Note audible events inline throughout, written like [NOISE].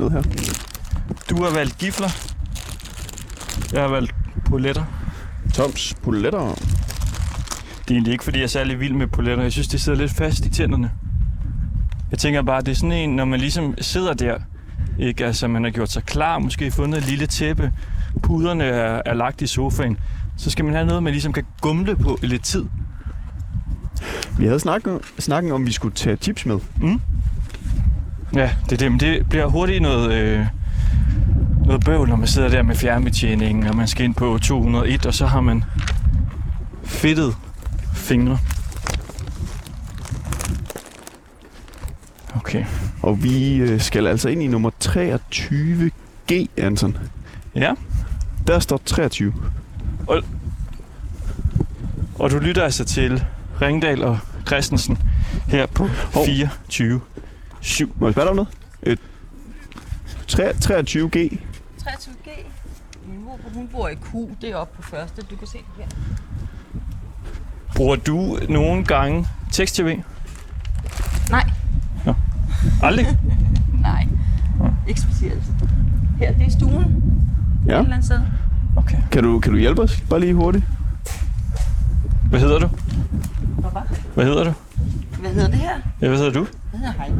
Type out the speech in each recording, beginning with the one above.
noget her. Du har valgt gifler. Jeg har valgt poletter. Toms poletter. Det er egentlig ikke, fordi jeg er særlig vild med poletter. Jeg synes, det sidder lidt fast i tænderne. Jeg tænker bare, det er sådan en, når man ligesom sidder der, ikke? Altså, man har gjort sig klar, måske fundet et lille tæppe, puderne er, er lagt i sofaen, så skal man have noget, man ligesom kan gumle på i lidt tid. Vi havde snakket, snakken om, at vi skulle tage tips med. Ja, det er det, men det bliver hurtigt noget, øh, noget bøvl, når man sidder der med fjernbetjeningen, og man skal ind på 201, og så har man fedtet fingre. Okay. Og vi øh, skal altså ind i nummer 23G, Anton. Ja, Der står 23. og du lytter altså til Ringdal og Christensen her på Hov. 24 7. Må jeg spørge dig om noget? Tre- 23G. 23G. Min mor, hun bor i Q, det er oppe på første. Du kan se det her. Bruger du nogle gange tekst-tv? Nej, Aldrig? [LAUGHS] nej. Ikke specielt. Her, det er stuen. Et Ja. eller andet sted. Okay. Kan du, kan du hjælpe os bare lige hurtigt? Hvad hedder du? Hvad? Hvad hedder du? Hvad hedder det her? Ja, hvad hedder du? Jeg hedder Heidi.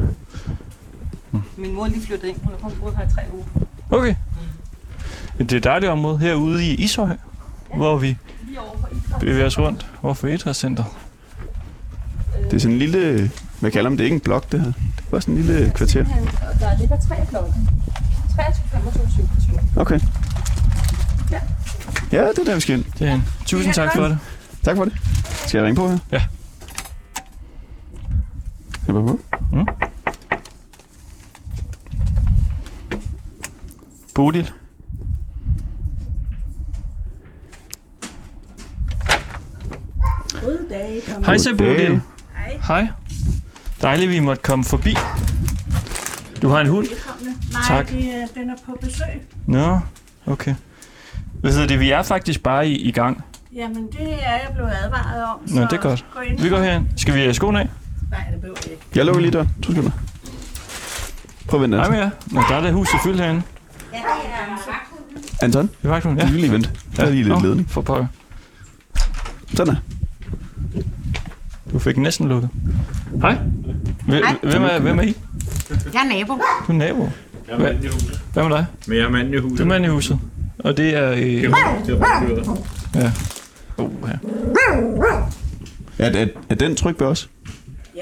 Min mor lige flyttet ind. Hun har kun boet her i tre uger. Okay. Det er et dejligt område herude i Ishøj, hvor vi bevæger os rundt over for Idrætscenter. Det er sådan en lille... Hvad kalder man det? Ikke en blok, det her. Det er bare sådan en lille kvarter. Der ligger tre blokke. 23, 25, 27. Okay. Ja. Ja, det er der, vi skal ind. Det er en. Tusind tak for det. Tak for det. Skal jeg ringe på her? Ja. Jeg var på. Bodil. Goddag. Hej så. Bodil. Hej. Hej. Dejligt, vi måtte komme forbi. Du har en hund? Nej, Tak. Det, er- den er på besøg. Nå, okay. Hvad hedder det? Vi er faktisk bare i, i gang. Jamen, det er jeg blevet advaret om. Nå, det er godt. Gå ind. Vi går herind. Skal vi have skoene af? Nej, det behøver jeg ikke. Jeg lukker lige døren. To sekunder. Prøv at vente, Nej, men ja. Nå, der er det huset fyldt herinde. Ja, det er Anton, Det var ikke nogen. du Ja. vil lige vente. Der er lige lidt Nå, ledning. For pokker. Sådan er. Du fik næsten lukket. Hej. Hvem, hvem, er, hvem er I? Jeg er nabo. Du er nabo. Jeg er manden i huset. Hvad med dig? Men jeg er manden i huset. Du er mand i huset. Og det er... Øh, Det er til at oh, ja. Er, er, er den tryg ved os? Ja,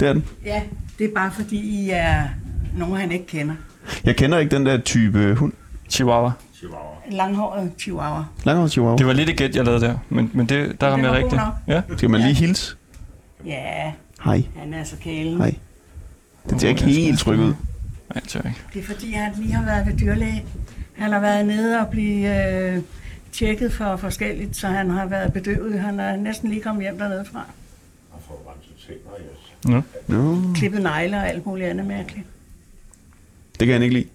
Det er den. ja. Det er bare fordi, I er nogen, han ikke kender. Jeg kender ikke den der type hund. Chihuahua. Chihuahua. Langhåret chihuahua. Langhåret chihuahua. Det var lidt et gæt, jeg lavede der. Men, men det, der Den ramte jeg rigtigt. Ja. Skal man lige hilse? Ja, Hej. han er så kælen. Hej. Den ser ikke helt tryg ud. Nej, det ikke. Det er fordi, han lige har været ved dyrlæge. Han har været nede og blive øh, tjekket for forskelligt, så han har været bedøvet. Han er næsten lige kommet hjem dernede fra. Og får renset tænder, yes. Nå. Nå, Klippet negle og alt muligt andet mærkeligt. Det kan han ikke lide.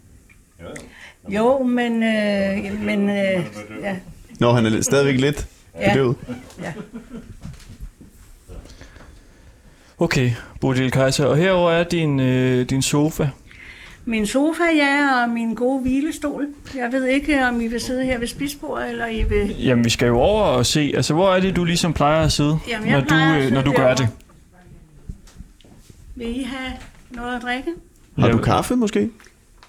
Jo, men, øh, men øh, ja, Nå, han er stadigvæk lidt bedøvet. ja. Okay, Bodil Kaiser. Og herover er din, øh, din sofa. Min sofa, ja, og min gode hvilestol. Jeg ved ikke, om I vil sidde her ved spisbordet, eller I vil... Jamen, vi skal jo over og se. Altså, hvor er det, du ligesom plejer at sidde, Jamen, jeg når du, øh, sidde når du gør derovre. det? Vil I have noget at drikke? Har du kaffe måske?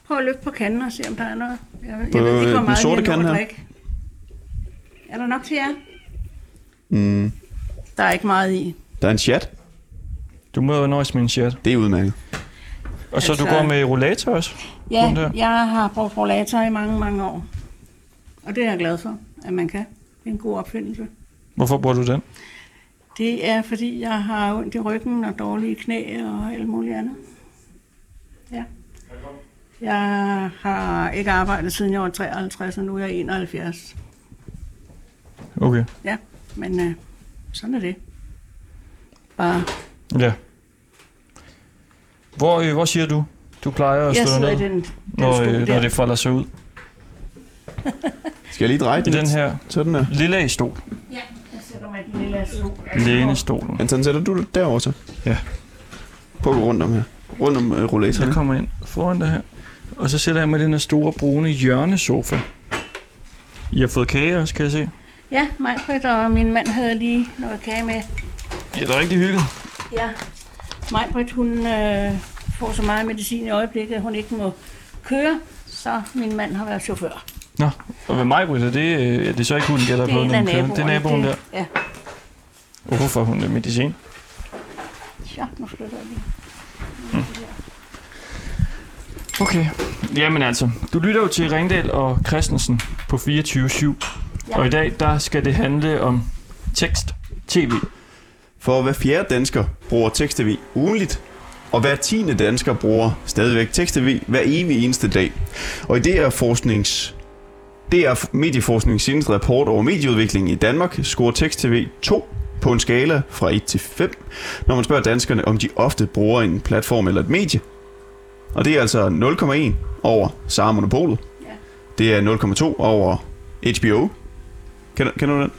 Prøv at løfte på kanden og se, om der er noget. Jeg, jeg ved ikke, hvor meget den sorte nået at her? drikke. Er der nok til jer? Mm, Der er ikke meget i. der er en chat. Du må jo nøjes med en chat. Det er udmærket. Og så Altså- du går med rollator også? Ja, jeg har brugt rollator i mange, mange år. Og det er jeg glad for, at man kan. Det er en god opfindelse. Hvorfor bruger du den? Det er, fordi jeg har ondt i ryggen og dårlige knæ og alt muligt andet. Ja. Jeg har ikke arbejdet siden jeg var 53, og nu er jeg 71. Okay. Ja, men øh, sådan er det. Bare, Ja. Hvor, øh, hvor siger du? Du plejer at jeg stå i ned, den, den når, stol øh, når der. det folder sig ud. Skal jeg lige dreje I den? den lidt? her Sådan der. lille stol. Ja, jeg sætter mig i den lille stol. Lænestolen. Anton, sætter du det derovre så? Ja. Prøv at gå rundt om her. rundt om øh, Jeg rollatorerne. kommer ind foran dig her. Og så sætter jeg mig i den her store brune hjørnesofa. I har fået kage også, kan jeg se. Ja, mig, og min mand havde lige noget kage med. Ja, det er rigtig hyggeligt. Ja, Majbrit, hun øh, får så meget medicin i øjeblikket, at hun ikke må køre, så min mand har været chauffør. Nå, og ved mig, Britta, det, øh, ja, det er så ikke hunden, der har Det er fået en af nogen kører. naboerne. Det er naboen der. Ja, hvorfor får hun medicin? ja nu flytter jeg lige. Okay. Jamen altså, du lytter jo til Ringdal og Christensen på 24-7. Ja. Og i dag, der skal det handle om tekst, tv. For hver fjerde dansker bruger tekst-tv ugenligt, og hver tiende dansker bruger stadigvæk tekst-tv hver evig eneste dag. Og i DR Forsknings det er Medieforskningens seneste rapport over medieudviklingen i Danmark scorer tekst-tv 2 på en skala fra 1 til 5, når man spørger danskerne, om de ofte bruger en platform eller et medie. Og det er altså 0,1 over Sara Monopolet. Ja. Det er 0,2 over HBO. Kender, kender du den?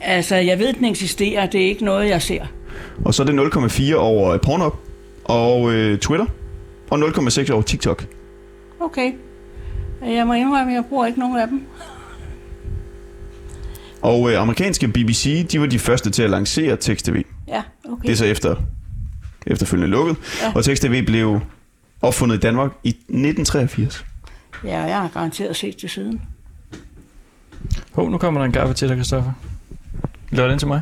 Altså, jeg ved, den eksisterer. Det er ikke noget, jeg ser. Og så er det 0,4 over Pornhub og øh, Twitter. Og 0,6 over TikTok. Okay. Jeg må indrømme, at jeg bruger ikke nogen af dem. Og øh, amerikanske BBC, de var de første til at lancere tekst-tv. Ja, okay. Det er så efter, efterfølgende lukket. Ja. Og tekst-tv blev opfundet i Danmark i 1983. Ja, jeg har garanteret set det siden. Hov, nu kommer der en gaffe til dig, Christoffer. Laver den til mig?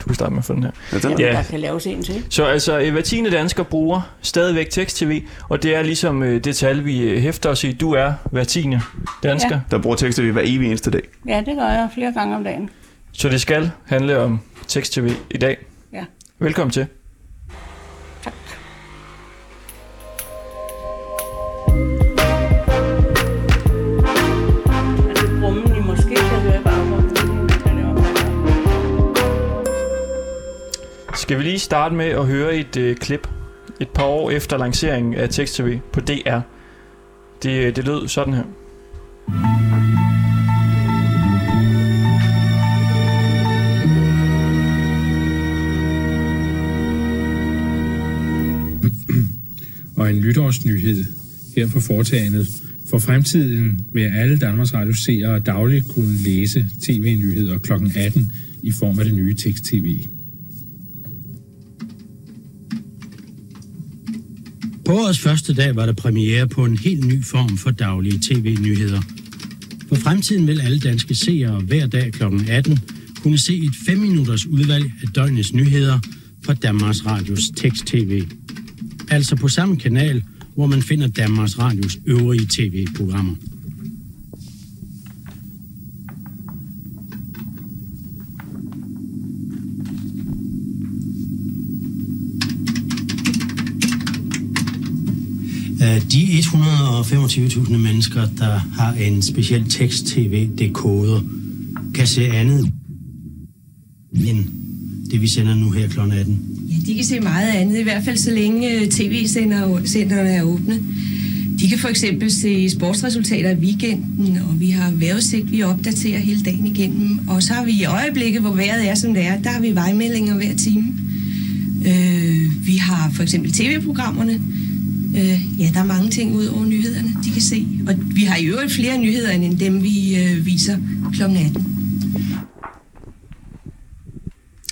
Du kan starte med at få den her. Ja, den er- Ja. der kan laves en til. Så altså, øh, hver tiende dansker bruger stadigvæk tekst-tv, og det er ligesom øh, det tal, vi øh, hæfter os i. Du er hver tiende dansker, ja. Der bruger tekst-tv hver evig eneste dag. Ja, det gør jeg flere gange om dagen. så det skal handle om tekst-tv i dag. Ja. Velkommen til. Skal vi lige starte med at høre et øh, klip et par år efter lanceringen af tekst-tv på DR. Det, øh, det lød sådan her. og en nytårsnyhed her på foretagendet. For fremtiden vil alle Danmarks Radio seere dagligt kunne læse tv-nyheder kl. 18 i form af det nye tekst-tv. På årets første dag var der premiere på en helt ny form for daglige tv-nyheder. For fremtiden vil alle danske seere hver dag kl. 18 kunne se et 5 minutters udvalg af døgnets nyheder fra Danmarks Radios tekst-tv. Altså på samme kanal, hvor man finder Danmarks Radios øvrige tv-programmer. De 125.000 mennesker, der har en speciel tekst-tv-dekoder, kan se andet end det, vi sender nu her kl. 18. Ja, de kan se meget andet, i hvert fald så længe øh, tv-centerne er åbne. De kan for eksempel se sportsresultater i weekenden, og vi har vejrudsigt, vi opdaterer hele dagen igennem. Og så har vi i øjeblikket, hvor vejret er, som det er, der har vi vejmeldinger hver time. Øh, vi har for eksempel tv-programmerne. Øh, ja, der er mange ting ud over nyhederne, de kan se. Og vi har i øvrigt flere nyheder, end dem vi øh, viser kl. 18.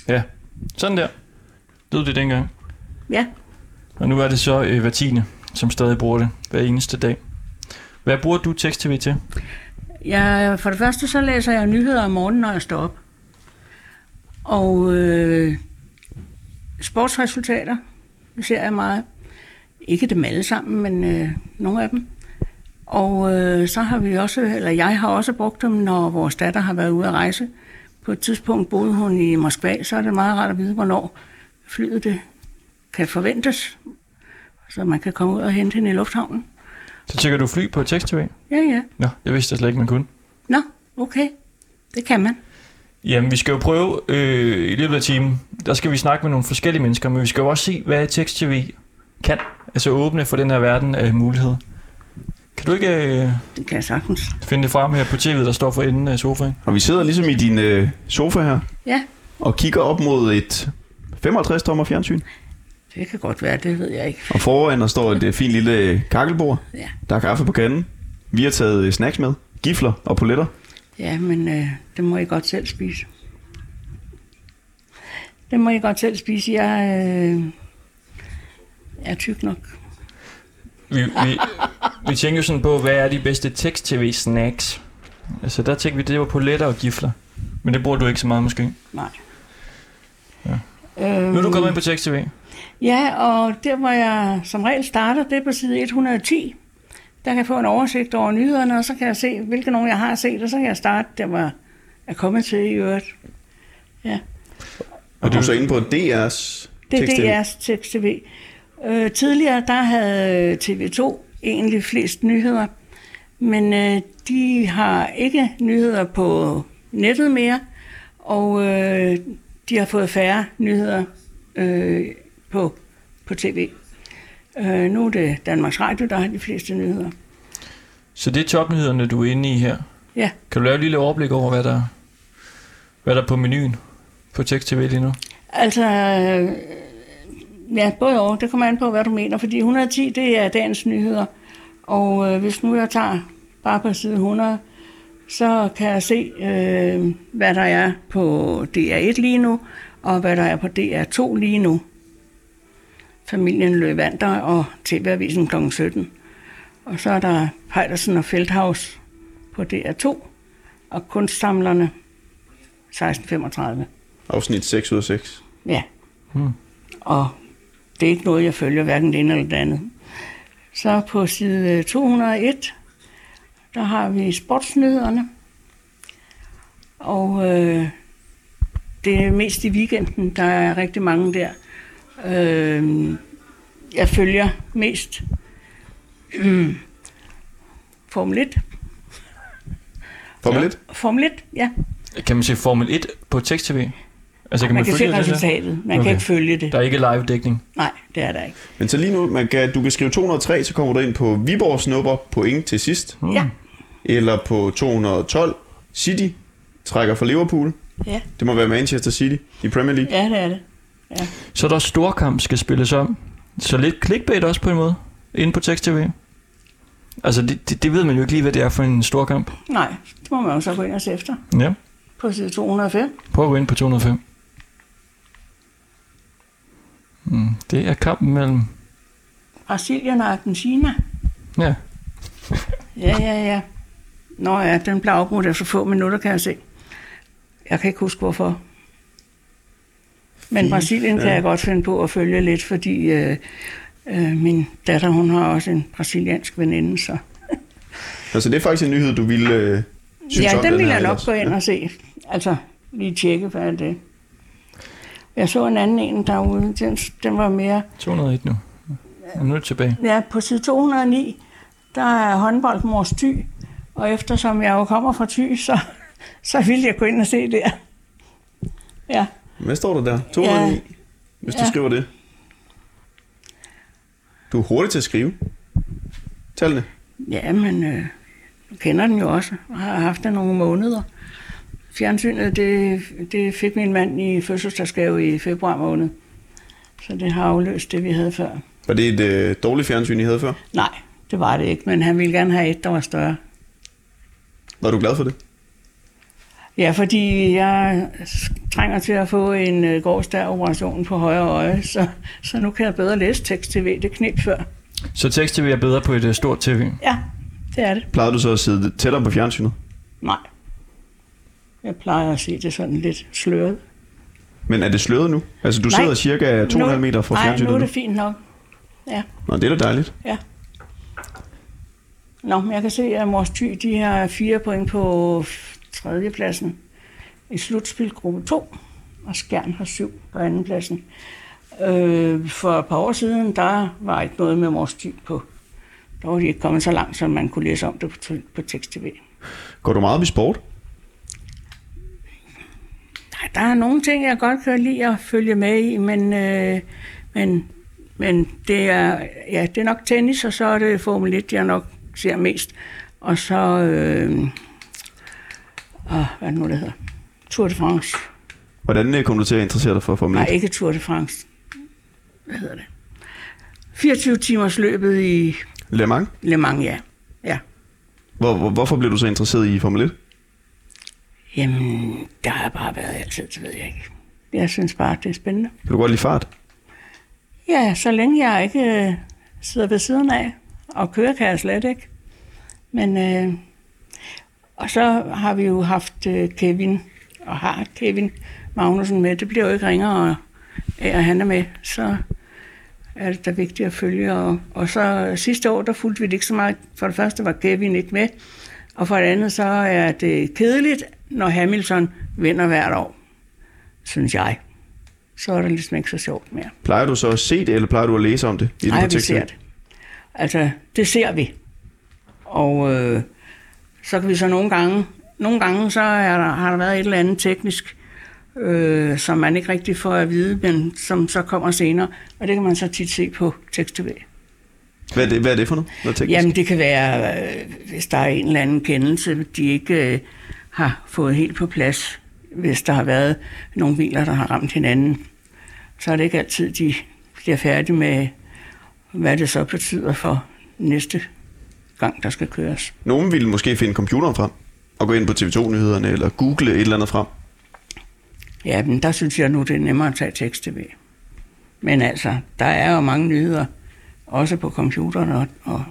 Ja, sådan der. Lød det dengang. Ja, Og nu er det så øh, hver tiende, som stadig bruger det hver eneste dag. Hvad bruger du tekst-tv til? jeg, for det første så læser jeg nyheder om morgenen, når jeg står op. Og øh, sportsresultater, det ser jeg meget. Ikke dem alle sammen, men øh, nogle af dem. Og øh, så har vi også, eller jeg har også brugt dem, når vores datter har været ude at rejse. På et tidspunkt boede hun i Moskva, så er det meget rart at vide, hvornår flyet det kan forventes. Så man kan komme ud og hente hende i lufthavnen. Så tjekker du fly på tekst-tv? Ja, ja. Nå, det vidste jeg slet ikke, man kunne. Nå, okay. Det kan man. Jamen, vi skal jo prøve øh, i løbet af timen, der skal vi snakke med nogle forskellige mennesker, men vi skal jo også se, hvad tekst-tv kan. Altså åbne for den her verden af muligheder. Kan du ikke øh, Det kan jeg sagtens. finde det frem her på tv'et, der står for enden af sofaen? Og vi sidder ligesom i din øh, sofa her Ja, og kigger op mod et 55 tommer fjernsyn. Det kan godt være, det ved jeg ikke. Og foran der står et øh, fint lille kakkelbord. Ja. Der er kaffe på kanden. Vi har taget øh, snacks med. Gifler og poletter. Ja, men øh, det må I godt selv spise. Det må I godt selv spise. Jeg øh, er tyk nok. Vi, vi, vi tænker jo sådan på, hvad er de bedste tekst-tv-snacks? Altså, der tænker vi, det var poletter og gifler. Men det bruger du ikke så meget, måske. Nej. Ja. Øhm, Nu er du kommet ind på tekst-tv. Ja, og der hvor jeg som regel starter, det er på side 110. Der kan jeg få en oversigt over nyhederne, og så kan jeg se, hvilke nogle jeg har set, og så kan jeg starte der, hvor jeg er kommet til i øvrigt. Og du er så inde på DR's Det er DR's tekst-tv. Øh, tidligere, der havde TV2 egentlig flest nyheder, men øh, de har ikke nyheder på nettet mere, og øh, de har fået færre nyheder øh, på, på tv. Øh, nu er det Danmarks Radio, der har de fleste nyheder. Så det er topnyhederne, du er inde i her. Ja. Kan du lave et lille overblik over, hvad der, hvad der er på menuen på tekst-tv lige nu? Altså, øh, ja, både og. Det kommer an på, hvad du mener, fordi 110, det er dagens nyheder. Og øh, hvis nu jeg tager bare på side 100, så kan jeg se, øh, hvad der er på DR1 lige nu, og hvad der er på DR2 lige nu. Familien Løvander og TV-avisen kl. 17. Og så er der Pejdersen og Feldhaus på DR2, og Kunstsamlerne 16.35. Afsnit 6 ud af 6. Ja. Hmm. Og det er ikke noget, jeg følger, hverken det ene eller det andet. Så på side 201, der har vi sportsnyhederne. Og øh, det er mest i weekenden, der er rigtig mange der. Øh, jeg følger mest øh, Formel 1. Formel 1. Formel 1, ja. Kan man se Formel 1 på tekst-tv? Altså, kan man, man kan se følge der? resultatet. Man Okay. kan ikke følge det. Der er ikke live-dækning. Nej, det er der ikke. Men så lige nu, man kan, du kan skrive 203, så kommer du ind på Viborg snupper point til sidst. Mm. Ja. Eller på 212 City trækker for Liverpool. Ja. Det må være Manchester City i Premier League. Ja, det er det. Så er der storkamp skal spilles om. Så lidt clickbait også på en måde, inde på tekst-tv. Altså, det, det, det ved man jo ikke lige, hvad det er for en storkamp. Nej, det må man jo så gå ind og se efter Ja, på side 205. prøv at gå ind på 205. Mm, det er kampen mellem... Brasilien og Argentina. Ja, Ja, ja, ja. Nå ja, den blev afbrudt efter få minutter, kan jeg se. Jeg kan ikke huske, hvorfor. Men Fint, Brasilien kan jeg godt finde på at følge lidt, fordi øh, øh, min datter, hun har også en brasiliansk veninde, så... [LAUGHS] Altså, det er faktisk en nyhed, du ville øh, synes ja, om. den vil her jeg nok gå ind Ja. og se. Altså, lige tjekke, hvad er det. Jeg så en anden en derude, den, den var mere 201 nu. Og nu er det tilbage. Ja, på side 209, der er håndbold Mors Thy, og eftersom jeg jo kommer fra Thy, så, [LAUGHS] så vil jeg gå ind og se der. Ja, Hvad står der der? 209, Ja. hvis du Ja. skriver det. Du er hurtig til at skrive. Tallene. ja men øh, du kender den jo også, og har haft den nogle måneder. Fjernsynet, det, det fik min mand i fødselsdagsgave i februar måned. Så det har afløst det, vi havde før. Var det et øh, dårligt fjernsyn, I havde før? Nej, det var det ikke, men han ville gerne have et, der var større. Var du glad for det? Ja, fordi jeg trænger til at få en øh, gårdsdag-operation på højre øje, så, så nu kan jeg bedre læse tekst-tv. Det knep før. Så tekst-tv er bedre på et uh, stort tv. Ja, det er det. Plejede du så at sidde tættere på fjernsynet? Nej. Jeg plejer at se det sådan lidt sløret. Men er det sløret nu? Altså, du Nej. sidder cirka 2,5 Nu- meter fra Nej, fjernsynet nu er det fint nok. Nå, det er da dejligt. Nå, men jeg kan se, at Mors Thy, de har fire point på tredjepladsen i slutspil gruppe 2, og Skjern har syv på andenpladsen. Øh, for et par år siden, der var ikke noget med Mors Thy på. Der var de ikke kommet så langt, som man kunne læse om det på, på tekst-tv. Går du meget op i sport? Der er nogle ting, jeg godt kan lide at følge med i, men, øh, men, men det, er, ja, det er nok tennis, og så er det Formel 1, jeg nok ser mest. Og så, øh, åh, hvad er det nu, det hedder? Tour de France. Hvordan øh, kom du til at interessere dig for Formel 1? Nej, ikke Tour de France. hvad hedder det, 24 timers løbet i Le Mans. Le Mans, ja. ja. Hvor, hvor, hvorfor blev du så interesseret i Formel 1? Jamen, der har jeg bare været altid, det ved jeg ikke. Jeg synes bare, det er spændende. Kan du godt lide fart? Ja, så længe jeg ikke øh, sidder ved siden af, og kører kan jeg slet ikke. Men, øh, og så har vi jo haft øh, Kevin, og har Kevin Magnussen med. Det bliver jo ikke ringere af, at han er med. Så er det da vigtigt at følge. Og, og så sidste år, der fulgte vi det ikke så meget. For det første var Kevin ikke med, og for det andet, så er det kedeligt, når Hamilton vinder hvert år, synes jeg. Så er det ligesom ikke så sjovt mere. Plejer du så at se det, eller plejer du at læse om det? i Nej, vi ser det. Altså, det ser vi. Og øh, så kan vi så nogle gange, nogle gange så er der, har der været et eller andet teknisk, øh, som man ikke rigtig får at vide, men som så kommer senere. Og det kan man så tit se på tekst-tv. Hvad er det, hvad er det for noget? noget teknisk? Jamen, det kan være, øh, hvis der er en eller anden kendelse, de ikke øh, har fået helt på plads. Hvis der har været nogle biler, der har ramt hinanden, så er det ikke altid, de bliver færdige med, hvad det så betyder for næste gang, der skal køres. Nogen ville måske finde computeren frem, og gå ind på TV2-nyhederne, eller google et eller andet frem. Ja, men der synes jeg nu, det er nemmere at tage tekst-tv. Men altså, der er jo mange nyheder, også på computeren, og, og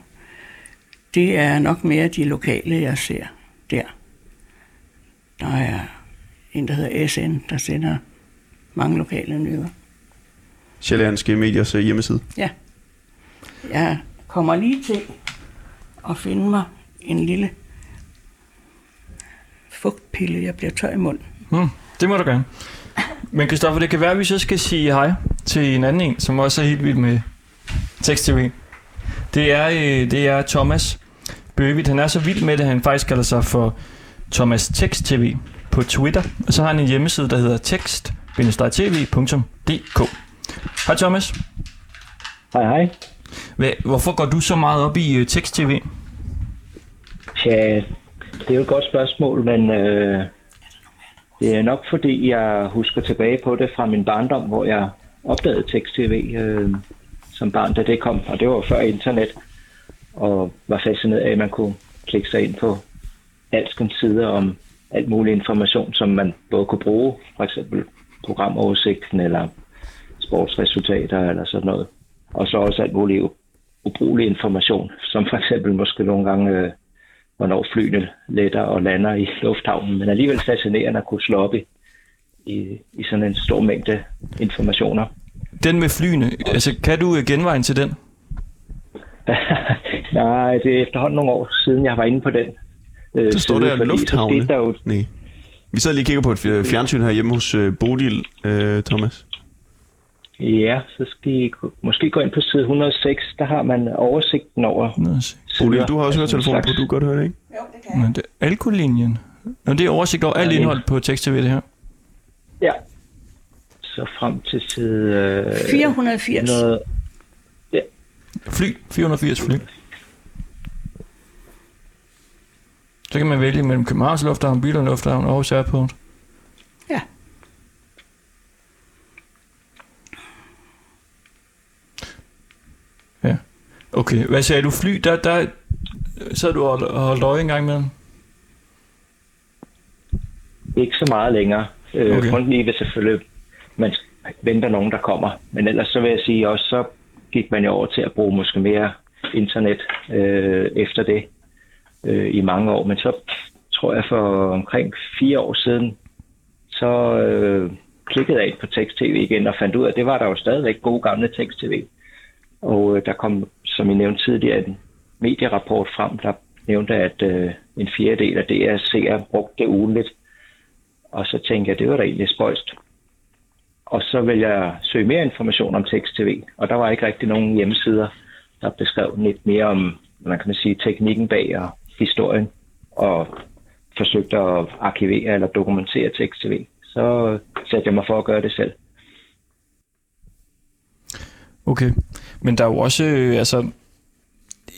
det er nok mere de lokale, jeg ser der. Der er en, der hedder SN, der sender mange lokale nyheder. Sjællandske Mediers øh, hjemmeside. Ja. Jeg kommer lige til at finde mig en lille fugtpille, jeg bliver tør i munden. Hmm, det må du gerne. Men Kristoffer, det kan være, at vi så skal sige hej til en anden en, som også er helt vild med tekst-tv. Det er, øh, det er Thomas Bøvit. Han er så vild med det, at han faktisk kalder sig for Thomas Tekst TV på Twitter. Og så har han en hjemmeside, der hedder tekst-tv.dk. Hej Thomas. Hej, hej. Hvad, hvorfor går du så meget op i øh, tekst-tv? Ja, det er jo et godt spørgsmål, men øh, det er nok fordi, jeg husker tilbage på det fra min barndom, hvor jeg opdagede tekst-tv øh, som barn, da det kom. Og det var før internet, og var fascineret af, at man kunne klikke sig ind på alskens sider om alt mulig information, som man både kunne bruge, for eksempel programoversigten eller sportsresultater eller sådan noget. Og så også alt muligt ubrugelig information, som for eksempel måske nogle gange, øh, hvornår flyene letter og lander i lufthavnen, men alligevel fascinerende at kunne slå op i, i, i sådan en stor mængde informationer. Den med flyene, altså kan du øh, genvejen til den? [LAUGHS] Nej, det er efterhånden nogle år siden, jeg var inde på den. Øh, Der står der så lufthavne. Der jo, Nej. Vi sidder lige og kigger på et fj- fjernsyn her hjemme hos øh, Bodil, øh, Thomas. ja, så skal I måske gå ind på side 106, der har man oversigten over Nå, se. Bodil, du har også Altså en høretelefoner på, slags- du kan godt høre det, ikke? Men det er alkolinjen. Nå, det er oversigt over alt Ja, indhold på tekst-tv, det her. Ja. Så frem til side... Øh, 480. 100, Fly, 480 fly. Så kan man vælge mellem Københavns Lufthavn, Billund Lufthavn og Aarhus Airport. Ja. Ja. Okay, hvad sagde du? Fly, der, der så du og holdt øje en gang med ikke så meget længere. Øh, Okay. Kun lige ved selvfølgelig, man venter nogen, der kommer. Men ellers så vil jeg sige også, så gik man jo over til at bruge måske mere internet øh, efter det øh, i mange år. Men så tror jeg for omkring fire år siden, så øh, klikkede jeg ind på tekst-tv igen og fandt ud af, at det var der jo stadigvæk gode gamle tekst-tv. Og øh, der kom, som I nævnte tidligere, en medierapport frem, der nævnte, at øh, en fjerdedel af DR's seere brugte det ugenligt. Og så tænkte jeg, det var da egentlig spøjst. Og så vil jeg søge mere information om tekst-tv, og der var ikke rigtig nogen hjemmesider, der beskrev lidt mere om, man kan man sige, teknikken bag og historien, og forsøgte at arkivere eller dokumentere tekst-tv. Så satte jeg mig for at gøre det selv. Okay. Men der er jo også, øh, altså,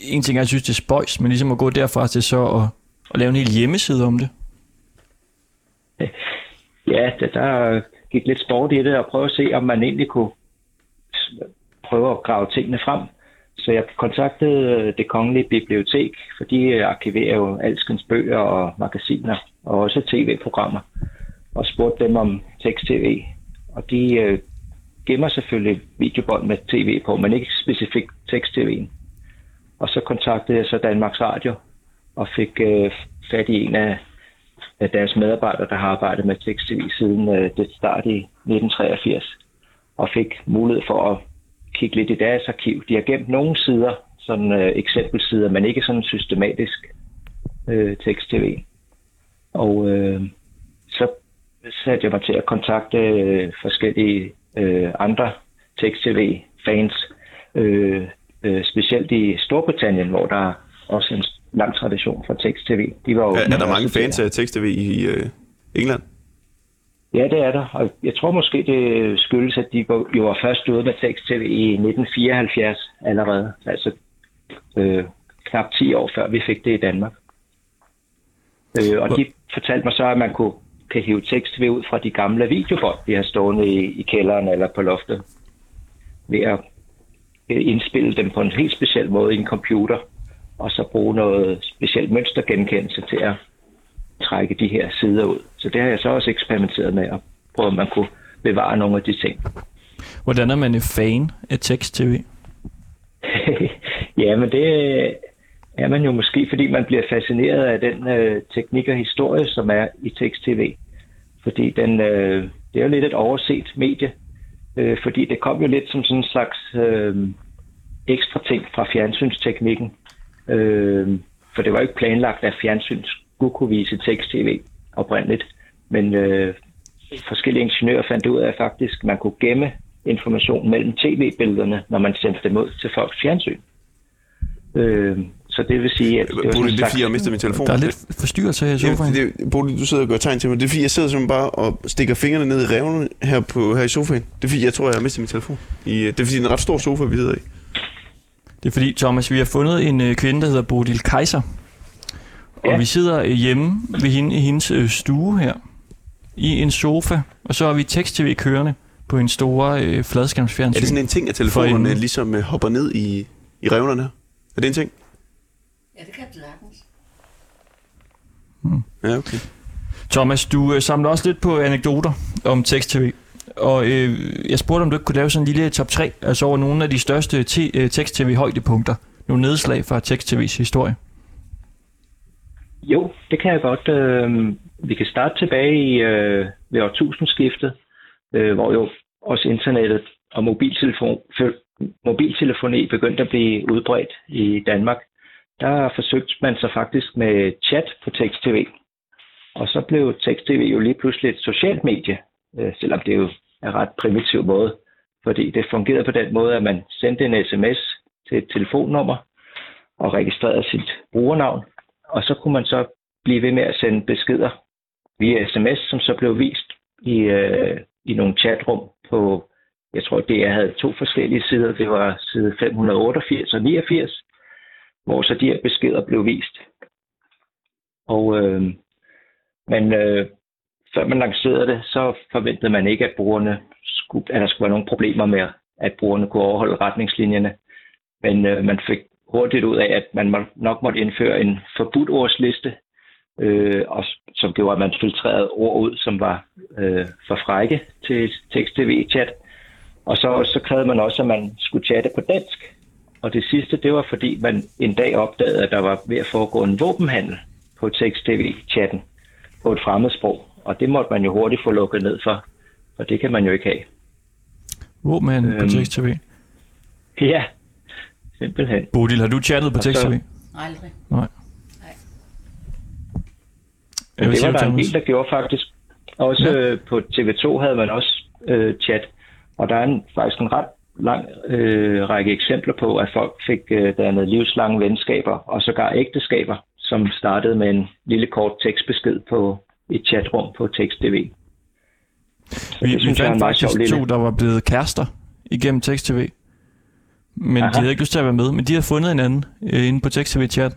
en ting, jeg synes, det er spøjs, men ligesom at gå derfra til så at, at lave en hel hjemmeside om det. [LAUGHS] Ja, der, der gik lidt sport i det, og prøve at se, om man egentlig kunne prøve at grave tingene frem. Så jeg kontaktede øh, det kongelige bibliotek, for de øh, arkiverer jo alskens bøger og magasiner, og også tv-programmer, og spurgte dem om tekst-tv. Og de øh, gemmer selvfølgelig videobånd med tv på, men ikke specifikt tekst-tv'en. Og så kontaktede jeg så Danmarks Radio, og fik øh, fat i en af, af deres medarbejdere, der har arbejdet med tekst-tv siden øh, det start i 1983, og fik mulighed for at kigge lidt i deres arkiv. De har gemt nogle sider, sådan øh, eksempelsider, men ikke sådan systematisk øh, tekst-tv. Og øh, så satte jeg mig til at kontakte øh, forskellige øh, andre tekst-tv-fans, øh, øh, specielt i Storbritannien, hvor der er også en lang tradition for tekst-tv. De var jo Er, er der mange fans af tekst-tv i øh, England? Ja, det er der. Og jeg tror måske, det skyldes, at de jo var først ude med tekst-tv i 1974 allerede. Altså øh, knap 10 år før vi fik det i Danmark. Øh, og de fortalte mig så, at man kunne kan hive tekst-tv ud fra de gamle videobånd, de har stående i, i kælderen eller på loftet. Ved at øh, indspille dem på en helt speciel måde i en computer, og så bruge noget specielt mønstergenkendelse til at trække de her sider ud. Så det har jeg så også eksperimenteret med at prøve, om man kunne bevare nogle af de ting. Hvordan er man en fan af tekst-tv? [LAUGHS] ja, men det er man jo måske, fordi man bliver fascineret af den øh, teknik og historie, som er i tekst-tv. Fordi den, øh, det er jo lidt et overset medie, øh, fordi det kom jo lidt som sådan en slags øh, ekstra ting fra fjernsynsteknikken. Øh, for det var jo ikke planlagt, at fjernsyn skulle kunne vise tekst-tv oprindeligt. Men øh, forskellige ingeniører fandt ud af, at faktisk man kunne gemme information mellem tv-billederne, når man sendte dem ud til folks fjernsyn. Øh, så det vil sige, at det var Bodil, det er fordi, jeg mister min telefon. Der er lidt forstyrrelse her i sofaen. Ja, det, Bodil, du sidder og gør tegn til mig. Det er fordi, jeg sidder simpelthen bare og stikker fingrene ned i revnerne her, på, her i sofaen. Det er fordi, jeg tror, jeg har mistet min telefon. I, øh, det er fordi, det er en ret stor sofa, vi sidder i. Det er fordi, Thomas, vi har fundet en øh, kvinde, der hedder Bodil Kaiser. Og vi sidder øh, hjemme ved hende i hendes øh, stue her. I en sofa. Og så har vi tekst-tv kørende på en store øh, fladskærmsfjernsyn. Er det sådan en ting, at telefonerne enden. ligesom øh, hopper ned i, i revnerne her? Er det en ting? Ja, det kan det sagtens. Ja, okay. Thomas, du øh, samler også lidt på anekdoter om tekst-tv. Og øh, jeg spurgte, om du ikke kunne lave sådan en lille top 3, altså over nogle af de største te- øh, tekst-tv-højdepunkter. Nogle nedslag fra tekst-tv's historie. Jo, det kan jeg godt. Øh, vi kan starte tilbage i, øh, ved årtusindskiftet, øh, hvor jo også internettet og mobiltelefon, mobiltelefoni begyndte at blive udbredt i Danmark. Der forsøgte man sig faktisk med chat på tekst-tv. Og så blev tekst-tv jo lige pludselig et socialt medie, øh, selvom det jo er ret primitiv måde. Fordi det fungerede på den måde, at man sendte en sms til et telefonnummer og registrerede sit brugernavn, og så kunne man så blive ved med at sende beskeder via sms, som så blev vist i, øh, i nogle chatrum på, jeg tror, det jeg havde to forskellige sider. Det var side 588 og 89, hvor så de her beskeder blev vist. Og øh, men øh, før man lancerede det, så forventede man ikke, at, brugerne skulle, at der skulle være nogle problemer med, at brugerne kunne overholde retningslinjerne. Men øh, man fik hurtigt ud af, at man må, nok måtte indføre en forbudt ordsliste, øh, og, som gjorde, at man filtrerede ord ud, som var øh, for frække til tekst-tv-chat. Og så, så krævede man også, at man skulle chatte på dansk. Og det sidste, det var fordi man en dag opdagede, at der var ved at foregå en våbenhandel på tekst-tv-chatten på et fremmedsprog. Og det måtte man jo hurtigt få lukket ned for, og det kan man jo ikke have. Våben på Øhm. tekst-tv. Ja, simpelthen. Bodil, har du chattet på så- tekst-tv? Aldrig. Nej. Hvad det var der en del, der gjorde faktisk. Også Ja. ja. på TV2 havde man også øh, chat, og der er en, faktisk en ret lang øh, række eksempler på, at folk fik øh, dannet livslange venskaber og sågar ægteskaber, som startede med en lille kort tekstbesked på et chatrum på tekst-tv. Så Vi, det vi synes jeg er fandt sjov faktisk to, lille... der var blevet kærester igennem tekst-tv. Men Aha. de havde ikke lyst til at være med, men de havde fundet hinanden øh, inde på tekst-tv-chat.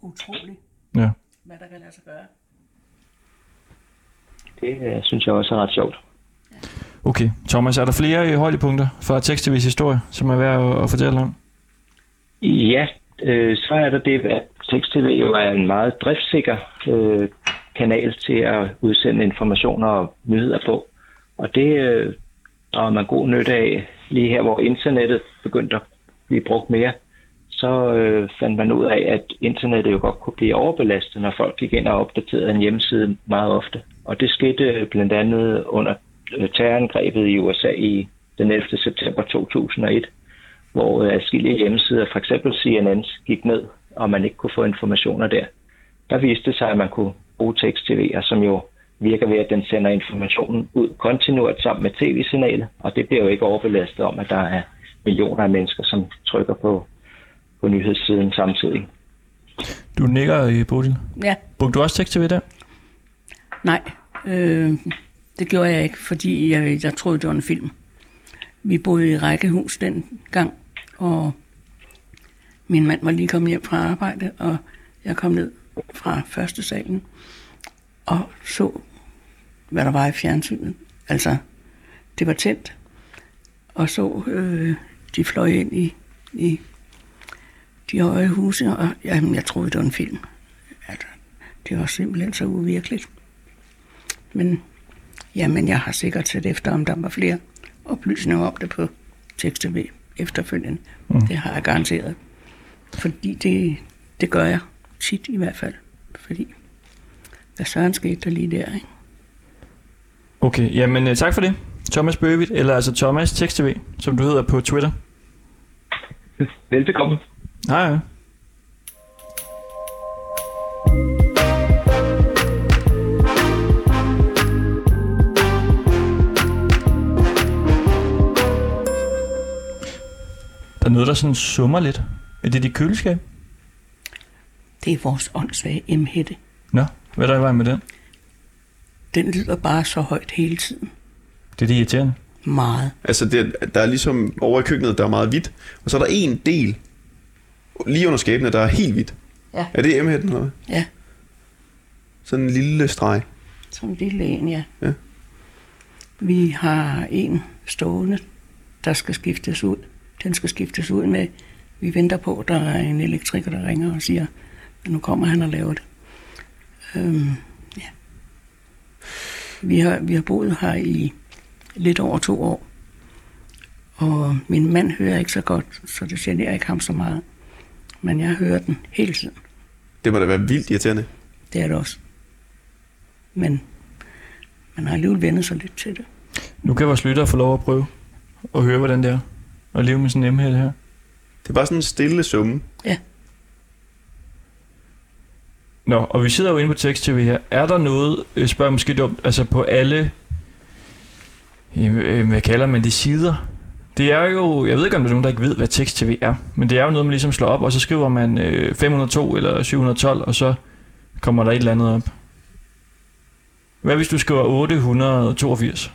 Utroligt, Ja. hvad der kan lade sig gøre. Det øh, synes jeg også er ret sjovt. Okay. Thomas, er der flere øh, højdepunkter fra tekst-tv's historie, som er værd at, at fortælle om? Ja, øh, så er der det, at Tekst-TV jo er en meget driftssikker øh, kanal til at udsende informationer og nyheder på. Og det øh, drager man god nytte af lige her, hvor internettet begyndte at blive brugt mere. Så øh, fandt man ud af, at internettet jo godt kunne blive overbelastet, når folk gik ind og opdaterede en hjemmeside meget ofte. Og det skete øh, blandt andet under øh, terrorangrebet i USA i den 11. september 2001, hvor øh, adskillige hjemmesider, for eksempel CNN, gik ned, og man ikke kunne få informationer der. Der viste det sig, at man kunne bruge tekst-tv, som jo virker ved, at den sender informationen ud kontinuert sammen med tv-signalet, og det bliver jo ikke overbelastet om, at der er millioner af mennesker, som trykker på, på nyhedssiden samtidig. Du nikker, øh, Bodil. Ja, Brugte du også tekst-tv der? nej. Øh, det gjorde jeg ikke, fordi jeg, jeg troede, det var en film. Vi boede i rækkehus den gang, og min mand var lige kommet hjem fra arbejde, og jeg kom ned fra første salen og så, hvad der var i fjernsynet. Altså, det var tændt, og så, øh, de fløj ind i, i de høje huse, og jamen, jeg troede, det var en film. Altså, det var simpelthen så uvirkeligt. Men, jamen, jeg har sikkert set efter, om der var flere oplysninger om det på tekst-tv efterfølgende. Mm. Det har jeg garanteret. Fordi det, det gør jeg tit i hvert fald. Fordi, hvad søren skete der lige der, ikke? Okay, jamen øh, tak for det. Thomas Bøvit, eller altså Thomas Tekst-TV, som du hedder på Twitter. Velbekomme. Hej, hej. Der er noget, der sådan summer lidt. Er det dit køleskab? Det er vores åndssvage M-hætte. Nå, hvad er der i vejen med den? Den lyder bare så højt hele tiden. Det er det irriterende. Meget. Altså, det, der er ligesom over i køkkenet, der er meget hvidt, og så er der en del lige under skabene, der er helt hvidt. Ja. Er det M-hætten, eller hvad? Ja, Sådan en lille streg. som en lille en, ja. Ja. Vi har en stående, der skal skiftes ud. Den skal skiftes ud med, vi venter på, der er en elektriker, der ringer og siger, at nu kommer han og laver det. Øhm, ja. vi, har, vi har boet her i lidt over to år, og min mand hører ikke så godt, så det generer ikke ham så meget. Men jeg hører den hele tiden. Det må da være vildt irriterende. Det er det også. Men man har alligevel vendt sig lidt til det. Nu kan vores lyttere få lov at prøve at høre, hvordan det er. Og leve med sådan en her. Det er bare sådan en stille summe. Nå, og vi sidder jo inde på tekst-tv her. Er der noget, øh, spørger måske dumt, altså på alle, øh, øh, hvad kalder man det, sider? Det er jo, jeg ved ikke om der er nogen, der ikke ved, hvad tekst-tv er, men det er jo noget, man ligesom slår op, og så skriver man øh, 502 eller 712, og så kommer der et eller andet op. Hvad hvis du skriver 882?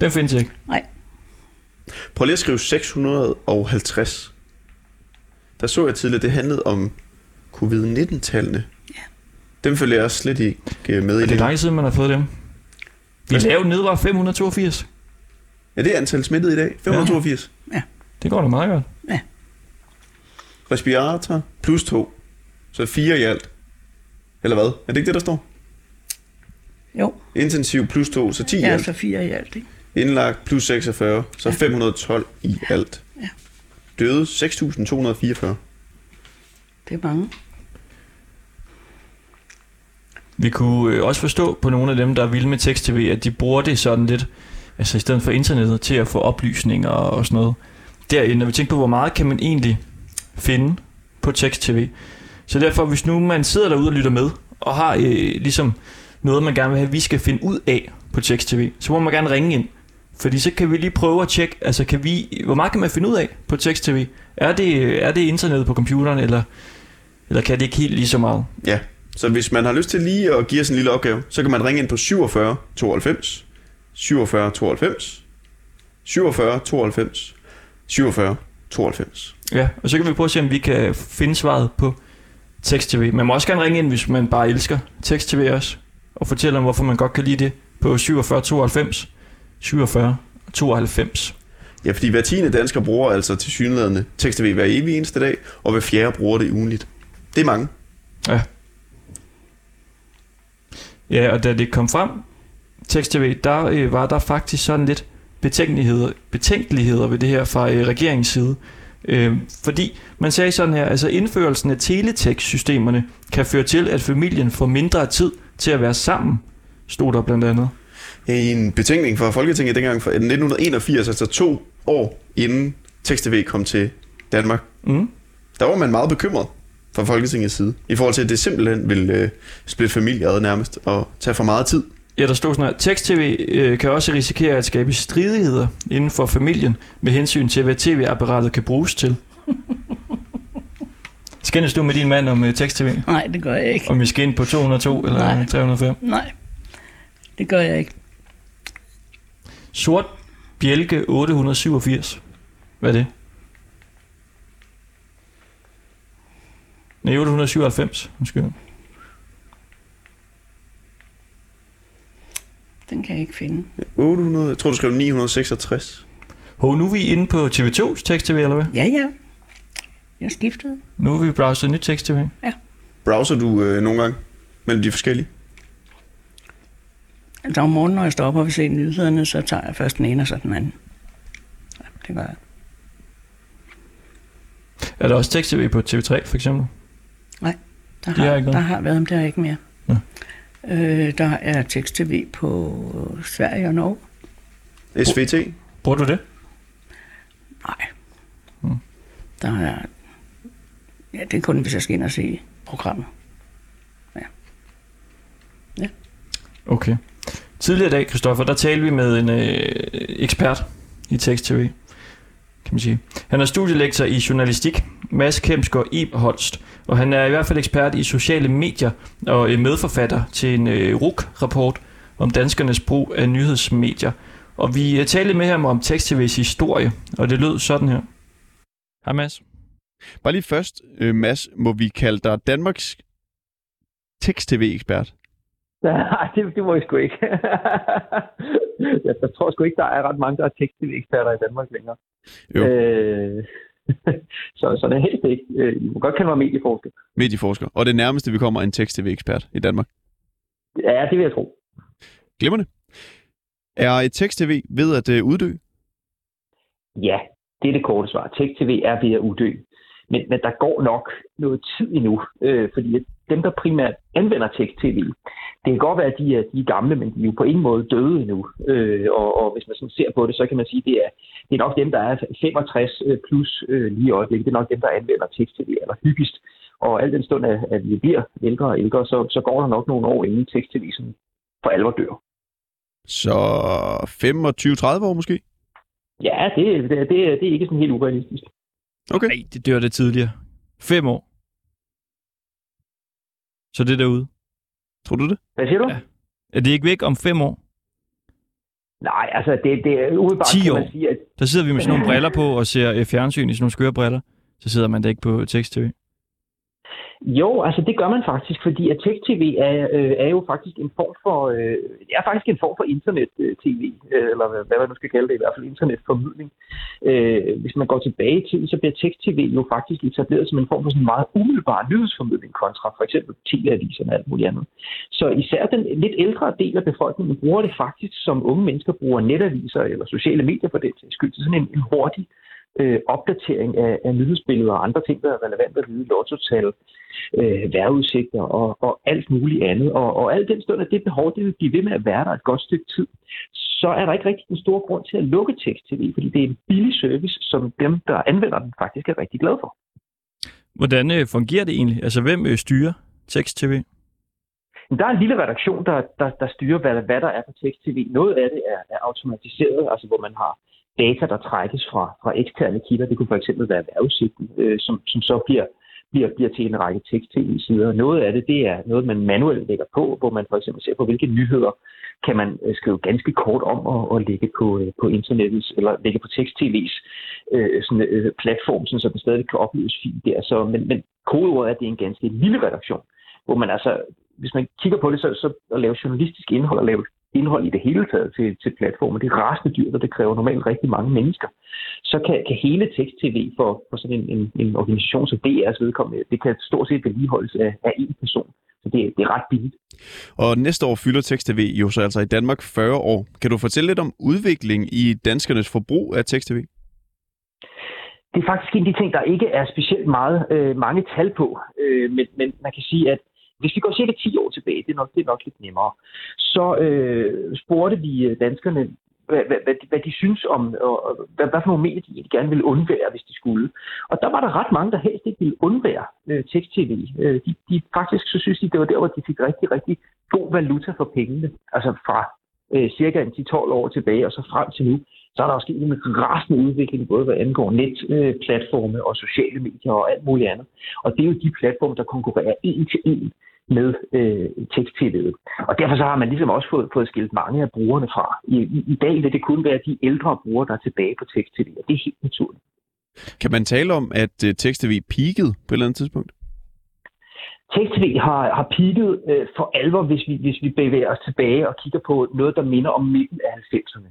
Den findes ikke. Prøv lige at skrive 650. Der så jeg tidligere, det handlede om covid-19-tallene. Ja. Dem følger jeg også slet ikke øh, med i Er det det. lang tid, man har fået dem? Vi Hvad? lavede ned var 582. Ja, det er antal smittede i dag. 582. Det går da meget godt. Respirator plus to. Så fire i alt. Eller hvad? Er det ikke det, der står? Jo, Intensiv plus to, så 10 i jeg er alt. så fire i alt, ikke? Indlagt plus 46, så Ja. 512 i alt. Ja. Døde 6.244. Det er mange. Vi kunne øh, også forstå på nogle af dem, der er vilde med tekst-tv, at de bruger det sådan lidt, altså i stedet for internettet, til at få oplysninger og sådan noget. Derinde, når vi tænker på, hvor meget kan man egentlig finde på tekst-tv. Så derfor, hvis nu man sidder derude og lytter med, og har øh, ligesom noget, man gerne vil have, vi skal finde ud af på tekst-tv, så må man gerne ringe ind. Fordi så kan vi lige prøve at tjekke, altså kan vi, hvor meget kan man finde ud af på tekst-tv? Er det, er det internettet på computeren, eller, eller kan det ikke helt lige så meget? Ja, så hvis man har lyst til lige at give os en lille opgave, så kan man ringe ind på 47 92 47 92 47 92 47 92. Ja, og så kan vi prøve at se, om vi kan finde svaret på tekst-tv. Man må også gerne ringe ind, hvis man bare elsker tekst-tv også, og fortælle om, hvorfor man godt kan lide det på 47 92 47 92. Ja, fordi hver tiende dansker bruger altså til synlædende tekst-tv hver evig eneste dag, og hver fjerde bruger det ugenligt. Det er mange. Ja. Ja, og da det kom frem, tekst-tv, der øh, var der faktisk sådan lidt betænkeligheder, betænkeligheder ved det her fra øh, regeringens side. Øh, fordi man sagde sådan her, altså indførelsen af teletekstsystemerne kan føre til, at familien får mindre tid til at være sammen, stod der blandt andet. I en betænkning fra Folketinget dengang fra 1981, altså to år inden tekst-tv kom til Danmark, Mm. der var man meget bekymret fra Folketingets side, i forhold til, at det simpelthen ville øh, splitte familier ad nærmest, og tage for meget tid. Ja, der stod sådan her, tekst-tv øh, kan også risikere at skabe stridigheder inden for familien med hensyn til, hvad tv-apparatet kan bruges til. [LAUGHS] Skændes du med din mand om øh, tekst-tv? Nej, det gør jeg ikke. Om vi skal ind på 202 eller Nej. 305? Nej, det gør jeg ikke. Sort bjælke 887. Hvad er det? Nej, 897. Undskyld. Den kan jeg ikke finde. 800, jeg tror, du skrev 966. Hov, nu er vi inde på TV2's tekst-tv, eller hvad? Ja, ja. Jeg skiftede. Nu er vi browset nyt tekst-tv. Browser du øh, nogle gange mellem de forskellige? Altså om morgenen, når jeg står op og vil se nyhederne, så tager jeg først den ene og så den anden. Ja, det gør jeg. Er der også tekst-tv på TV3, for eksempel? Der De har har, ikke der har været, men der er ikke mere. Nå. Øh, der er tekst-tv på Sverige og Norge. SVT? Bruger du det? Nej. Mm. Der er... Ja, det er kun, hvis jeg skal ind og se programmet. Okay. Tidligere i dag, Christoffer, der talte vi med en øh, ekspert i tekst-tv, kan man sige. Han er studielektor i journalistik, Mads Kemsgaard Holst, og han er i hvert fald ekspert i sociale medier og øh, medforfatter til en øh, RUK-rapport om danskernes brug af nyhedsmedier. Og vi øh, talte med ham om tekst-tv's historie, og det lød sådan her. Hej Mads. Bare lige først, øh, Mads, må vi kalde dig Danmarks tekst-tv-ekspert? Nej, [LAUGHS] det, det må jeg sgu ikke. [LAUGHS] jeg, jeg tror sgu ikke, der er ret mange, der er tekst-tv-eksperter i Danmark længere. Jo. Øh, [LAUGHS] så, så det er helt ikke. Øh, I må godt kalde mig medieforsker. Medieforsker. Og det nærmeste, vi kommer, er en tekst-tv-ekspert i Danmark. Ja, det vil jeg tro. Glimrende. Er et tekst-tv ved at øh, uddø? Ja, det er det korte svar. Tekst-tv er ved at uddø. Men, men der går nok noget tid endnu, øh, fordi dem, der primært anvender tekst-tv, det kan godt være, at de er, de er gamle, men de er jo på ingen måde døde endnu. Øh, og, og hvis man sådan ser på det, så kan man sige, at det er, det er nok dem, der er 65 øh, plus øh, lige i øjeblikket. Det er nok dem, der anvender tekst-tv aller hyppigst. Og al den stund, at, at vi bliver ældre og ældre, så, så går der nok nogle år, inden tekst-tv sådan for alvor dør. Så 25-30 år måske? Ja, det, det, det, det er ikke sådan helt urealistisk. Okay. Nej, det dør det tidligere. Fem år. Så det er derude. Tror du det? Hvad siger du? Ja. Er det ikke væk om fem år? Nej, altså det, det er umiddelbart, 10 kan år. man sige, at Der sidder vi med sådan nogle briller på og ser øh, fjernsyn i sådan nogle skøre briller. Så sidder man da ikke på tekst-tv. Jo, altså det gør man faktisk, fordi at tech-tv er, øh, er jo faktisk en form for, øh, er faktisk en form for internet-tv, øh, eller hvad, man nu skal kalde det, i hvert fald internetformidling. Øh, hvis man går tilbage i tiden, så bliver tech-tv jo faktisk etableret som en form for sådan en meget umiddelbar nyhedsformidling kontra for eksempel tv-aviserne og alt muligt andet. Så især den lidt ældre del af befolkningen bruger det faktisk, som unge mennesker bruger netaviser eller sociale medier for den sags skyld, til sådan en, en hurtig øh, opdatering af, af nyhedsbilleder og andre ting, der er relevante at vide, lottotal, øh, vejrudsigter og, og alt muligt andet. Og, og alt den stund, at det behov, det vil blive ved med at være der et godt stykke tid, så er der ikke rigtig en stor grund til at lukke tekst-tv, fordi det er en billig service, som dem, der anvender den, faktisk er rigtig glade for. Hvordan øh, fungerer det egentlig? Altså, hvem øh, styrer tekst-tv? Der er en lille redaktion, der, der, der styrer, hvad, hvad der er på tekst-tv. Noget af det er, er automatiseret, altså hvor man har data, der trækkes fra, fra eksterne kilder. Det kunne for eksempel være vejrudsigten, øh, som, som så bliver, bliver, bliver til en række tekst-tv-sider. Noget af det, det er noget, man manuelt lægger på, hvor man for eksempel ser på, hvilke nyheder kan man øh, skrive ganske kort om og, og lægge på, øh, på internettet, eller lægge på tekst-tv's øh, sådan, øh, platform, sådan, så den stadig kan opleves fint der. Så, men, men kodeordet er, at det er en ganske lille redaktion, hvor man altså, hvis man kigger på det, så, så at lave journalistisk indhold og lave indhold i det hele taget til, til platformen. Det er rasende dyrt, og det kræver normalt rigtig mange mennesker. Så kan, kan hele tekst-tv for, for sådan en, en, en organisation som DR's vedkommende, det kan stort set vedligeholdes af, af én person. Så det, det er ret billigt. Og næste år fylder tekst-tv jo så altså i Danmark 40 år. Kan du fortælle lidt om udviklingen i danskernes forbrug af tekst-tv? Det er faktisk en af de ting, der ikke er specielt meget øh, mange tal på. Øh, men, men man kan sige, at hvis vi går cirka 10 år tilbage, det er nok, det er nok lidt nemmere, så øh, spurgte vi øh, danskerne, hvad, hvad, hvad, de, hvad de synes om, og hvad, hvad for nogle medier de gerne ville undvære, hvis de skulle. Og der var der ret mange, der helst ikke ville undvære øh, tekst-tv. Øh, de, de, faktisk så synes de, det var der, hvor de fik rigtig, rigtig god valuta for pengene. Altså fra øh, cirka 10-12 år tilbage, og så frem til nu, så er der også sket en rasende udvikling, både hvad angår netplatforme øh, og sociale medier og alt muligt andet. Og det er jo de platforme, der konkurrerer en til en med øh, tekst-tv'et. Og derfor så har man ligesom også fået, fået skilt mange af brugerne fra. I, i, I dag vil det kun være de ældre brugere, der er tilbage på tekst-tv, og det er helt naturligt. Kan man tale om, at uh, tekst-tv peakede på et eller andet tidspunkt? Tekst-tv har, har peaked øh, for alvor, hvis vi, hvis vi bevæger os tilbage og kigger på noget, der minder om midten af 90'erne.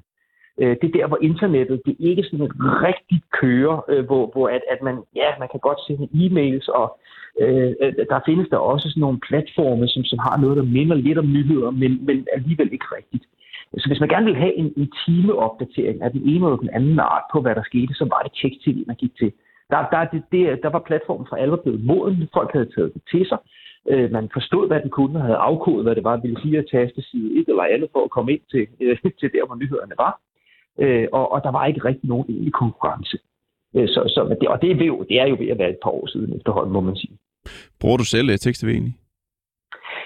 Øh, det er der, hvor internettet det ikke sådan rigtigt kører, øh, hvor, hvor at, at man, ja, man kan godt sende e-mails, og Øh, øh, der findes der også sådan nogle platforme, som, som har noget, der minder lidt om nyheder, men, men alligevel ikke rigtigt. Så hvis man gerne vil have en, en timeopdatering af den ene eller den anden art på, hvad der skete, så var det tekst-tv, man gik til. Der, der, det, det, der var platformen for alvor blevet moden. Folk havde taget det til sig. Øh, man forstod, hvad den kunne, og havde afkodet, hvad det var, ville sige at taste side et eller andet for at komme ind til, øh, til der, hvor nyhederne var øh, og, og der var ikke rigtig nogen egentlig konkurrence. Øh, så, så, det, og det er, jo, det er jo ved at være et par år siden efterhånden, må man sige. Bruger du selv øh, tekst-tv egentlig?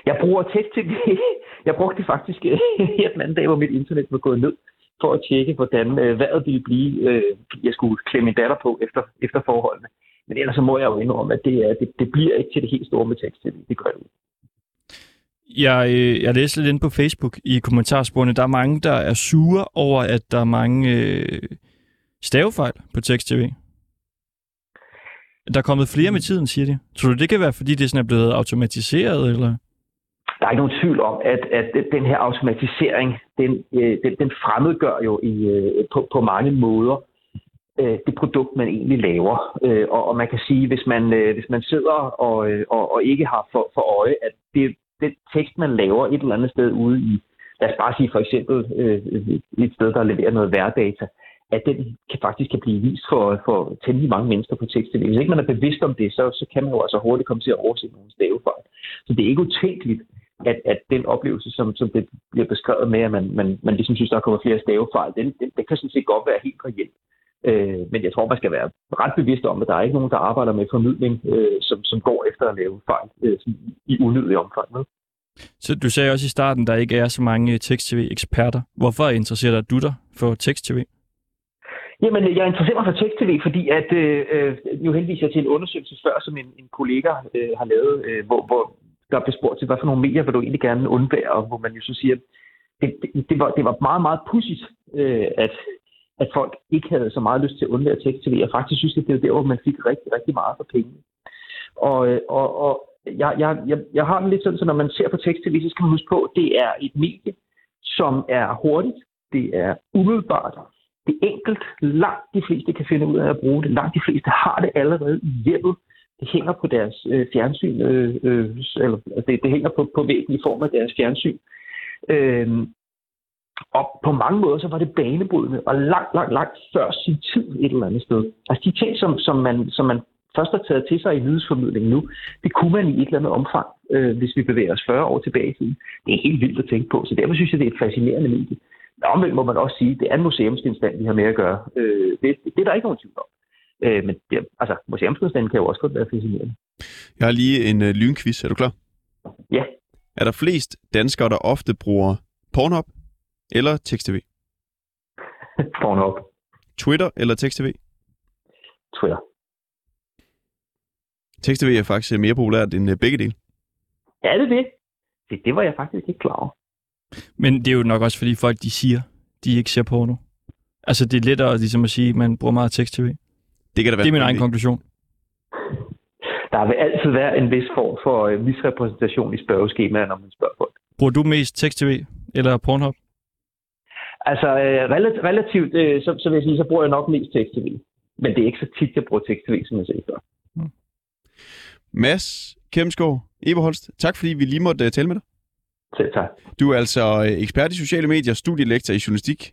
Jeg bruger tekst-tv. [LAUGHS] Jeg brugte det faktisk [LAUGHS] her den anden dag, hvor mit internet var gået ned, for at tjekke, hvordan øh, vejret ville blive. Øh, jeg skulle klemme min datter på efter, efter forholdene. Men ellers så må jeg jo indrømme, at det, er, det, det bliver ikke til det helt store med tekst-tv. Det gør det jeg, øh, jeg læste lidt ind på Facebook i kommentarsporene. Der er mange, der er sure over, at der er mange øh, stavefejl på tekst-tv. Der er kommet flere med tiden, siger de. Tror du, det kan være, fordi det sådan er blevet automatiseret, eller? Der er ikke nogen tvivl om, at, at den her automatisering, den, øh, den, den fremmedgør jo i, øh, på, på mange måder øh, det produkt, man egentlig laver. Øh, og, og man kan sige, hvis man, øh, hvis man sidder og, øh, og, og ikke har for, for øje, at det, den tekst, man laver et eller andet sted ude i, lad os bare sige for eksempel øh, et sted, der leverer noget værdata, at den kan faktisk kan blive vist for, for temmelig mange mennesker på tekst Hvis ikke man er bevidst om det, så, så kan man jo altså hurtigt komme til at overse nogle stavefejl. Så det er ikke utænkeligt, at, at den oplevelse, som, som det bliver beskrevet med, at man, man, man ligesom synes, der kommer flere stavefejl, den, den, den kan sådan set godt være helt reelt. Øh, men jeg tror, man skal være ret bevidst om, at der er ikke nogen, der arbejder med formidling, øh, som, som går efter at lave fejl øh, i unødig omfang. Med. Så du sagde også i starten, der ikke er så mange tekst-tv-eksperter. Hvorfor interesserer du dig for tekst-tv? Jamen, jeg interesserer mig for tekst-tv, fordi at, øh, øh, nu henviser jeg til en undersøgelse før, som en, en kollega øh, har lavet, øh, hvor, hvor der blev spurgt til, hvad for nogle medier vil du egentlig gerne undvære, og hvor man jo så siger, det, det, det, var, det var meget, meget pudsigt, øh, at, at folk ikke havde så meget lyst til at undvære tekst-tv, og faktisk synes, at det var der, hvor man fik rigtig, rigtig meget for pengene. Og, øh, og, og jeg, jeg, jeg, jeg har den lidt sådan, så når man ser på tekst-tv, så skal man huske på, at det er et medie, som er hurtigt, det er umiddelbart, det er enkelt. Langt de fleste kan finde ud af at bruge det. Langt de fleste har det allerede i hjemmet. Det hænger på deres øh, fjernsyn, øh, øh, eller altså, det, det hænger på, på væggen i form af deres fjernsyn. Øh, og på mange måder, så var det banebrydende, og langt, langt, langt før sin tid et eller andet sted. Altså de ting, som, som, man, som man først har taget til sig i nyhedsformidlingen nu, det kunne man i et eller andet omfang, øh, hvis vi bevæger os 40 år tilbage i tiden. Det er helt vildt at tænke på, så derfor synes jeg, det er et fascinerende medie. Men omvendt må man også sige, at det er en museumsgenstand, vi har med at gøre. Øh, det, det, det er der ikke nogen tvivl om. Øh, men det, altså, museumsgenstanden kan jo også godt være fascinerende. Jeg har lige en øh, lynquiz. Er du klar? Ja. Er der flest danskere, der ofte bruger Pornhub eller tekst-tv? [LAUGHS] Pornhub. Twitter eller tekst-tv? Twitter. Tekst-tv er faktisk mere populært end øh, begge dele. Ja, det er det. det. Det var jeg faktisk ikke klar over. Men det er jo nok også, fordi folk de siger, de ikke ser porno. Altså, det er lettere ligesom at sige, at man bruger meget tekst-tv. Det kan da være. Det er min egen konklusion. Der vil altid være en vis form for øh, misrepræsentation i spørgeskemaer, når man spørger folk. Bruger du mest tekst-tv eller Pornhub? Altså, øh, relativt, relativt øh, så, så vil jeg sige, så bruger jeg nok mest tekst-tv. Men det er ikke så tit, jeg bruger tekst-tv, som jeg sagde før. Mads Kemsgaard, Eberholst, tak fordi vi lige måtte uh, tale med dig. Selv tak. Du er altså øh, ekspert i sociale medier, studielektor i journalistik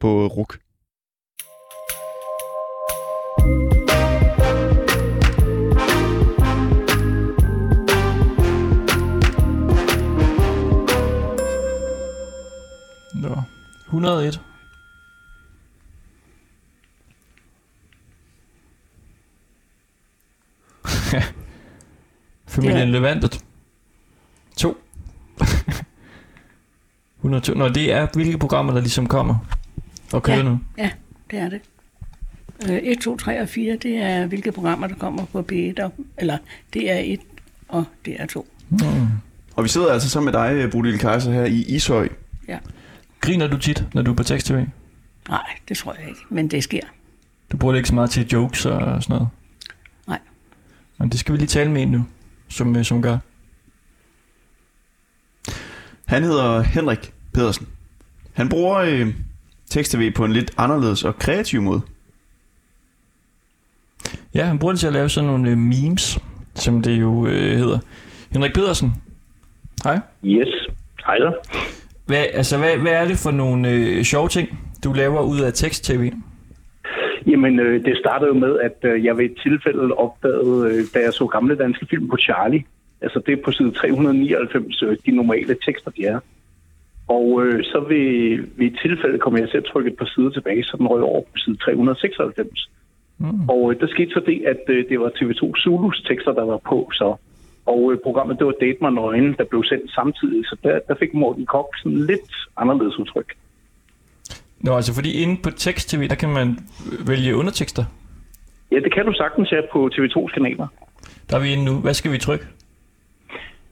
på RUK. Nå. 101. [LAUGHS] Familien Ja. Levantet. 2. 102. Nå, det er hvilke programmer, der ligesom kommer og kører Ja. nu. Ja, det er det. Øh, 1, 2, 3 og 4, det er hvilke programmer, der kommer på B1, og, eller DR1 og DR2. Mm. Og vi sidder altså sammen med dig, Bodil Kaiser, her i Ishøj. Ja. Griner du tit, når du er på tekst-tv? Nej, det tror jeg ikke, men det sker. Du bruger det ikke så meget til jokes og sådan noget? Nej. Men det skal vi lige tale med en nu, som, øh, som gør. Han hedder Henrik Pedersen. Han bruger øh, tekst-tv på en lidt anderledes og kreativ måde. Ja, han bruger det til at lave sådan nogle øh, memes, som det jo øh, hedder. Henrik Pedersen. Hej. Yes. Hej da. Hvad, altså, hvad, hvad er det for nogle øh, sjove ting, du laver ud af tekst-tv? Jamen, øh, det startede jo med, at øh, jeg ved et tilfælde opdagede, øh, da jeg så gamle danske film på Charlie. Altså, det er på side 399, øh, de normale tekster, de er. Og øh, så ved, ved et tilfælde kom jeg til at trykke et par sider tilbage, så den røg over på side 396. Mm. Og øh, der skete så det, at øh, det var TV2 Zulus tekster, der var på, så. Og øh, programmet, det var Date mig nøgen, der blev sendt samtidig, så der, der fik Morten Kok sådan lidt anderledes udtryk. Nå, altså fordi inde på tekst-tv, der kan man vælge undertekster. Ja, det kan du sagtens her på TV2's kanaler. Der er vi inde nu. Hvad skal vi trykke?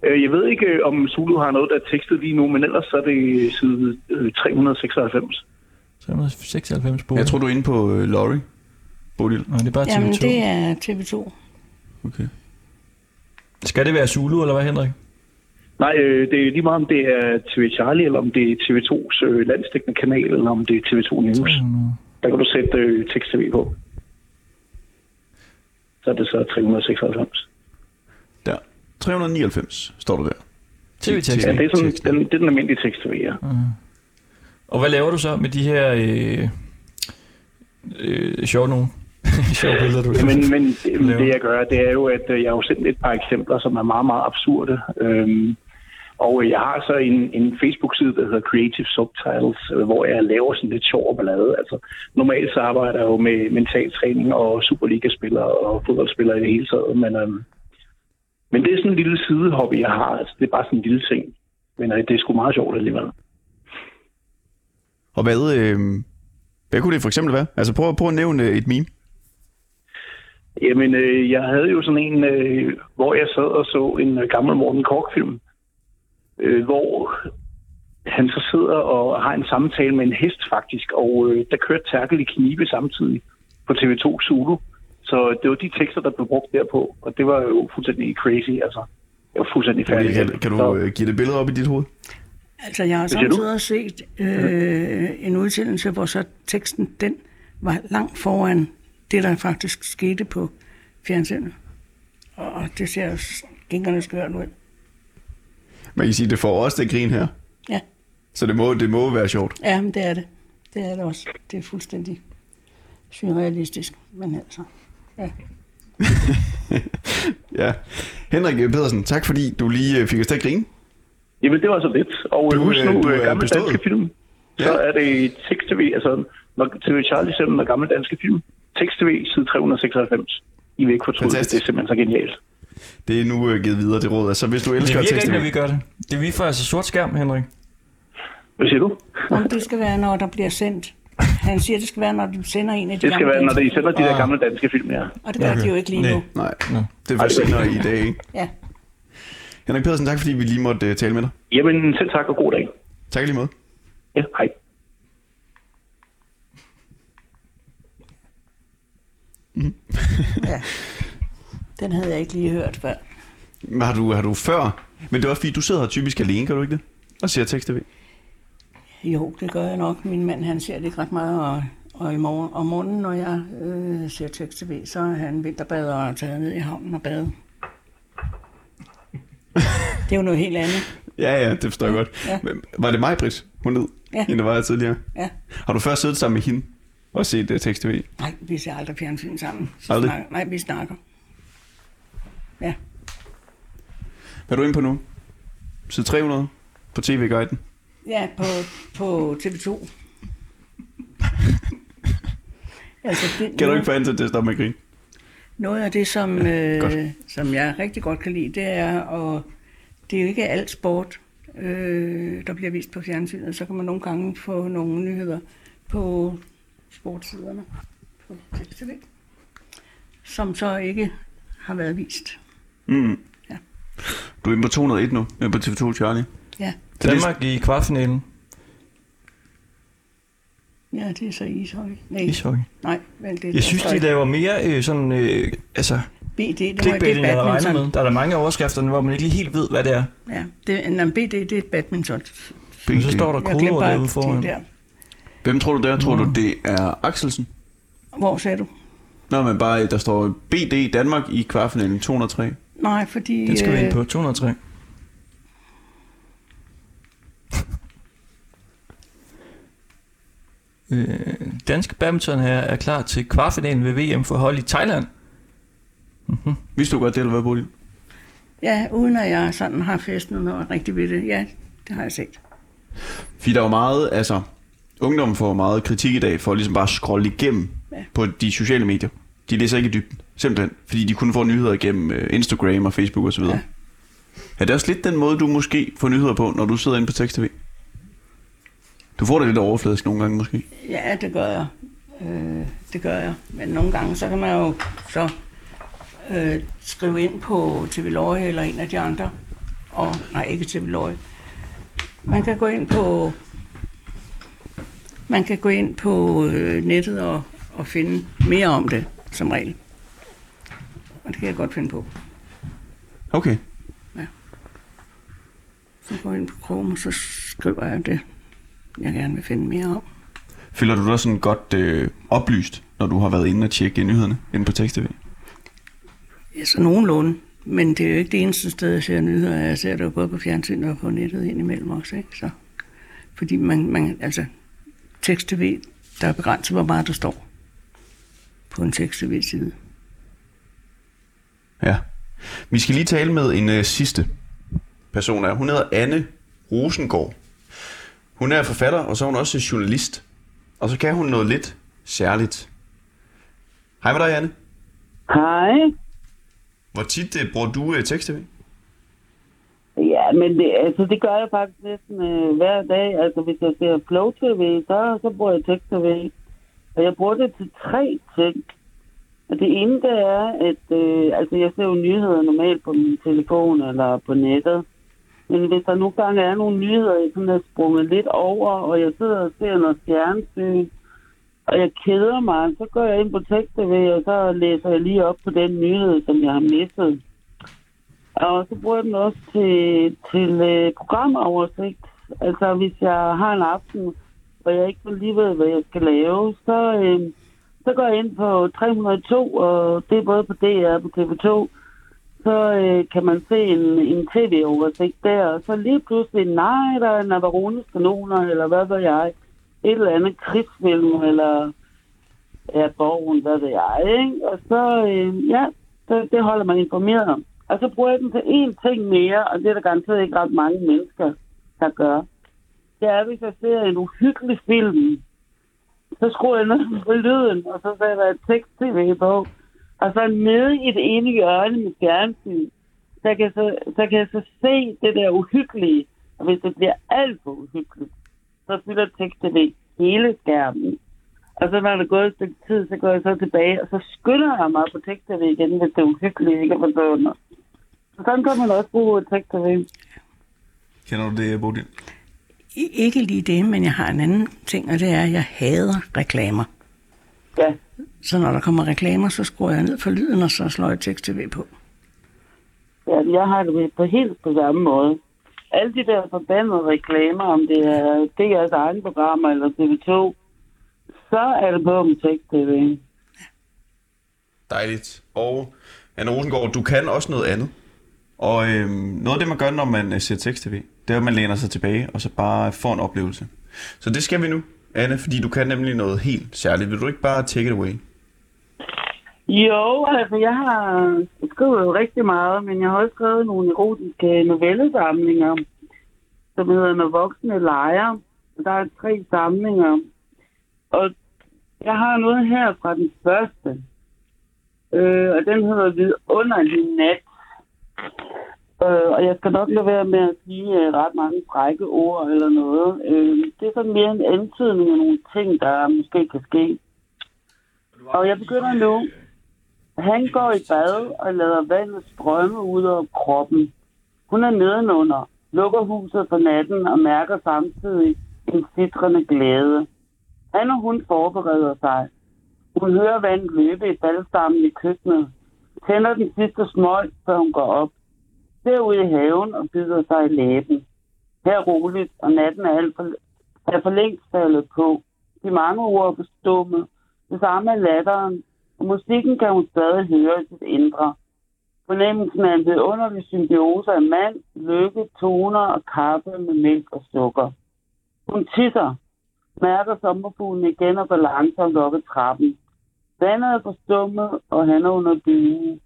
Øh, Jeg ved ikke, øh, om Zulu har noget, der er tekstet lige nu, men ellers så er det side øh, 396. 396 på. Jeg tror, du er inde på øh, Laurie, Bodil. Nå, det er bare TV2. Jamen, det er TV2. Okay. Skal det være Zulu, eller hvad, Henrik? Nej, øh, det er lige meget, om det er TV Charlie, eller om det er TV2's øh, landsdækkende kanal, eller om det er TV2 News. Der kan du sætte øh, tekst-tv på. Så er det så 396. Der. 399 står du der. TV-tekst. Ja, det er, sådan, den, det er den almindelige tekst-tv, ja. Og hvad laver du så med de her øh, øh, sjove nogen? [LAUGHS] sjove billeder, du Men, men [LAUGHS] laver? det jeg gør, det er jo, at øh, jeg har jo sendt et par eksempler, som er meget, meget absurde. Øhm, og jeg har så en, en Facebook-side, der hedder Creative Subtitles, øh, hvor jeg laver sådan lidt sjov og ballade. Altså, normalt så arbejder jeg jo med mentaltræning og Superliga-spillere og fodboldspillere i det hele taget, men, øhm, men det er sådan en lille sidehobby, jeg har. Altså, det er bare sådan en lille ting. Men øh, det er sgu meget sjovt alligevel. Og hvad, øh, hvad kunne det for eksempel være? Altså prøv, prøv at nævne øh, et meme. Jamen, øh, jeg havde jo sådan en, øh, hvor jeg sad og så en øh, gammel Morten Kork-film, øh, hvor han så sidder og har en samtale med en hest faktisk, og øh, der kørte Terkel i knibe samtidig på TV2 Zulu. Så det var de tekster, der blev brugt derpå, og det var jo fuldstændig crazy, altså. Jeg var fuldstændig færdig. Kan, kan, du øh, give det billede op i dit hoved? Altså, jeg har samtidig set øh, en udsendelse, hvor så teksten, den var langt foran det, der faktisk skete på fjernsynet. Og det ser jo skænkerne skørt ud. Man kan sige, det får også det grin her. Ja. Så det må, det må være sjovt. Ja, men det er det. Det er det også. Det er fuldstændig surrealistisk, men altså, ja. [LAUGHS] Ja. Henrik Pedersen, tak fordi du lige øh, fik os til at grine. Jamen, det var så lidt. Og Du, du, husk øh, nu, du øh, er gamle bestået. danske film, så er det tekst-tv, altså når TV Charlie selv med gamle danske film, tekst-tv, side 396. I vil ikke fortryde det, det Fantastisk. er simpelthen så genialt. Det er nu øh, givet videre, det råd. Altså, hvis du Det elsker virker ikke, teksten... når vi gør det. Det vi får altså sort skærm, Henrik. Hvad siger du? Om det skal være, når der bliver sendt. Han siger, det skal være, når de sender en af de Det skal gamle være, når de sender de der gamle danske film, ja. Og det gør de jo ikke lige nu. Nej, det er senere i dag, ikke? Ja. Henrik Pedersen, tak fordi vi lige måtte uh, tale med dig. Jamen, selv tak og god dag. Tak lige måde. Ja, hej. ja. Den havde jeg ikke lige hørt før. Men Har du, har du før... Men det er også fordi, du sidder her typisk alene, kan du ikke det? Og ser tekst-tv. Jo, det gør jeg nok. Min mand han ser det ikke ret meget, og, og i morgen, om morgenen, når jeg øh, ser tekst-tv, så er han vinterbader og tager ned i havnen og bade. det er jo noget helt andet. Ja, ja, det forstår jeg godt. Ja. Men Var det mig, Britt, hun hed? Ja. Hende, der var her tidligere? Ja. Har du først siddet sammen med hende og set uh, tekst-tv? Nej, vi ser aldrig fjernsyn sammen. Så Aldrig? Snakker, nej, vi snakker. Ja. Hvad er du inde på nu? Side 300 på TV-guiden. Ja, på, på TV2. altså, det, Kan du ikke få Anton til at stoppe med at grine? Noget af det, som, øh, som jeg rigtig godt kan lide, det er, og det er jo ikke alt sport, øh, der bliver vist på fjernsynet. Så kan man nogle gange få nogle nyheder på sportssiderne på TV, som så ikke har været vist. Mm. Ja. Du er inde på 201 nu, øh, på TV2 Charlie. Ja, Danmark i kvartfinalen. ja det er så ishockey. Nej, Ishockey. nej vel, det er Jeg synes, de laver mere øh, sådan, øh, altså, BD, det, er jeg regnet badminton. med. Der er der mange af overskrifterne, hvor man ikke lige helt ved, hvad det er. Ja, det, nej, BD, det er et badminton. Men så står der bare derude foran. der. hvem tror du der? Tror du, det er Axelsen? Hvor sagde du? Nå, men bare, der står BD Danmark i kvartfinalen 203. Nej, fordi... Den skal vi ind øh, på. 203. Øh, danske badminton her er klar til kvartfinalen ved VM for hold i Thailand. Vidste du godt det, eller hvad, Bodil? Ja, uden at jeg sådan har festet noget rigtig ved det. Ja, det har jeg set. Fordi der er jo meget, altså, ungdommen får meget kritik i dag for ligesom bare at scrolle igennem Ja. på de sociale medier. De læser ikke i dybden, simpelthen. Fordi de kun får nyheder igennem øh, Instagram og Facebook osv. Ja. Ja. Er det også lidt den måde, du måske får nyheder på, når du sidder inde på tekst-tv? Du får det lidt overfladisk nogle gange måske. Ja, det gør jeg. Øh, det gør jeg. Men nogle gange, så kan man jo så øh, skrive ind på TV Løje eller en af de andre. Og, nej, ikke TV Løje. Man kan gå ind på man kan gå ind på øh, nettet og, og finde mere om det, som regel. Og det kan jeg godt finde på. Okay. Så går jeg ind på Chrome, og så skriver jeg det, jeg gerne vil finde mere om. Føler du dig sådan godt øh, oplyst, når du har været inde og tjekke nyhederne inde på tekst-tv? Ja, så nogenlunde. Men det er jo ikke det eneste sted, jeg ser nyheder. Jeg ser det jo både på fjernsyn og på nettet indimellem også. Ikke? Så, fordi man, man, altså, tekst-tv, der er begrænset, hvor meget der står på en tekst-tv-side. Ja. Vi skal lige tale med en øh, sidste person her. Hun hedder Anne Rosengård. Hun er forfatter, og så er hun også journalist. Og så kan hun noget lidt særligt. Hej med dig, Anne. Hej. Hvor tit øh, bruger du øh, tekst-tv? Ja, men det, altså, det gør jeg faktisk næsten øh, hver dag. Altså, hvis jeg ser Flow TV, så, så bruger jeg tekst-tv. Og jeg bruger det til tre ting. Og det ene, det er, at øh, altså, jeg ser jo nyheder normalt på min telefon eller på nettet. Men hvis der nogle gange er nogle nyheder, jeg sådan er sprunget lidt over, og jeg sidder og ser noget fjernsyn, og jeg keder mig, så går jeg ind på tekst-tv, og så læser jeg lige op på den nyhed, som jeg har mistet. Og så bruger jeg den også til, til øh, programoversigt. Altså, hvis jeg har en aften, hvor jeg ikke lige ved, hvad jeg skal lave, så, øh, så går jeg ind på 302, og det er både på DR og på TV2. Så øh, kan man se en, en tv-oversigt der, og så lige pludselig, nej, der er Navarones kanoner, eller hvad ved jeg, et eller andet krigsfilm, eller ja, borgen, hvad ved jeg, ikke? Og så, øh, ja, det, det holder man informeret om. Og så bruger jeg den til én ting mere, og det er der garanteret ikke ret mange mennesker, der gør. Det er, hvis jeg ser en uhyggelig film, så skruer jeg ned på lyden, og så sætter jeg tekst-tv på. Og så nede i det ene hjørne med fjernsyn, så kan, jeg så, så kan jeg så se det der uhyggelige. Og hvis det bliver alt for uhyggeligt, så fylder tekst-tv hele skærmen. Og så når der er gået et stykke tid, så går jeg så tilbage, og så skynder jeg mig på tekst-tv igen, hvis det er uhyggeligt ikke er forsvundet. Så sådan kan man også bruge tekst-tv. Kender du det, Bodil? Ikke lige det, men jeg har en anden ting, og det er, at jeg hader reklamer. Ja. Så når der kommer reklamer, så skruer jeg ned for lyden, og så slår jeg tekst-tv på. Ja, jeg har det på helt på samme måde. alle de der forbandede reklamer, om det er DR's egne programmer eller TV2, så er det på om tekst-tv. Dejligt. Og Anne Rosengård, du kan også noget andet. Og øhm, noget af det, man gør, når man øh, ser tekst-tv, det er, at man læner sig tilbage og så bare får en oplevelse. Så det skal vi nu, Anne, fordi du kan nemlig noget helt særligt. Vil du ikke bare take it away? Jo, altså jeg har skrevet jo rigtig meget, men jeg har også skrevet nogle erotiske novellesamlinger, som hedder Når voksne leger. Der er tre samlinger. Og jeg har noget her fra den første. Øh, og den hedder Vidunderlig Nat. Øh, og jeg skal nok lade være med at sige øh, ret mange frække ord eller noget. Øh, det er sådan mere en antydning af nogle ting, der måske kan ske. Og jeg begynder nu. Han går i bad og lader vandet strømme ud over kroppen. Hun er nedenunder, lukker huset for natten og mærker samtidig en sitrende glæde. Han og hun forbereder sig. Hun hører vandet løbe i faldstammen i køkkenet. Tænder den sidste smøg, før hun går op. Ser ud i haven og bider sig i læben. Her roligt, og natten er, alt for, er for længst faldet på. De mange ord er forstumme. Det samme er latteren, og musikken kan hun stadig høre i sit indre. Fornemmelsen af en vidunderlig symbiose af mand, lykke, toner og kaffe med mælk og sukker. Hun tisser, mærker sommerfuglen igen og går langsomt op ad trappen. Vandet er forstummet, og han er under dynen.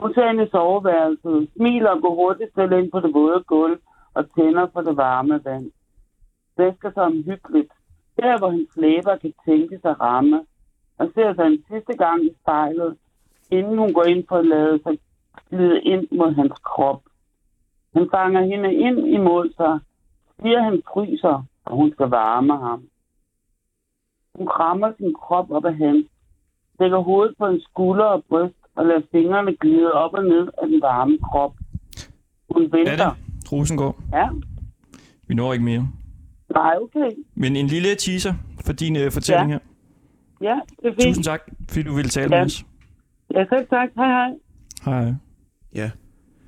Hun tager ind i soveværelset, smiler og går hurtigt selv ind på det våde gulv og tænder for det varme vand. Væsker sig omhyggeligt, der hvor hendes læber kan tænke sig ramme, og ser sig en sidste gang i spejlet, inden hun går ind for at lade sig glide ind mod hans krop. Han fanger hende ind imod sig, siger han fryser, og hun skal varme ham. Hun krammer sin krop op af hans, lægger hovedet på en skulder og bryst og lader fingrene glide op og ned af den varme krop. Hun venter. Er det? Rosengård. Ja. Vi når ikke mere. Nej, okay. Men en lille teaser for din øh, fortælling Ja. her. Ja, det er fint. Tusind tak, fordi du ville tale Ja. med os. Ja, selv tak. Hej, hej. Hej. Ja.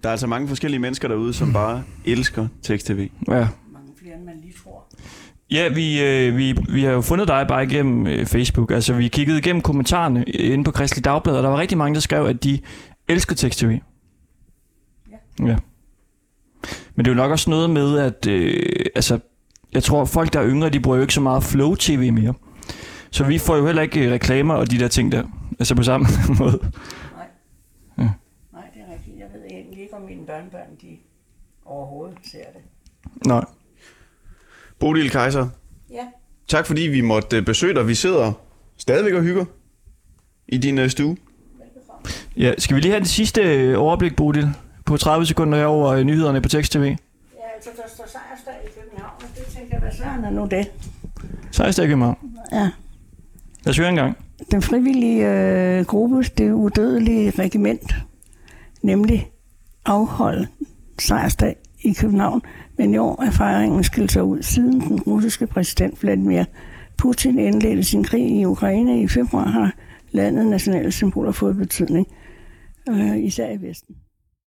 Der er altså mange forskellige mennesker derude, som bare elsker tekst-tv. Ja. Mange flere, end man lige tror. Ja, vi, øh, vi, vi har jo fundet dig bare igennem øh, Facebook. Altså, vi kiggede igennem kommentarerne inde på Kristelig Dagblad, og der var rigtig mange, der skrev, at de elsker tekst-tv. Ja. ja. Men det er jo nok også noget med, at øh, altså, jeg tror, folk, der er yngre, de bruger jo ikke så meget Flow-tv mere. Så vi får jo heller ikke øh, reklamer og de der ting der. Altså på samme [LAUGHS] måde. Nej, det er rigtigt. Jeg ved egentlig ikke, om mine børnebørn, de overhovedet ser det. Nej. Bodil Kaiser, Ja. tak fordi vi måtte øh, besøge dig. Vi sidder stadigvæk og hygger i din øh, stue. Ja, skal vi lige have det sidste overblik, Bodil? På 30 sekunder her over nyhederne på Tekst TV. Ja, altså, der står sejrsdag i København, og det tænker jeg, hvad søren er nu det? Så jeg i morgen. Ja. Lad os høre en gang. Den frivillige øh, gruppe, det udødelige regiment, nemlig afholdt sejrsdag i København. Men i år er fejringen skilt sig ud, siden den russiske præsident Vladimir Putin indledte sin krig i Ukraine i februar, har landet nationale symboler fået betydning, øh, især i Vesten.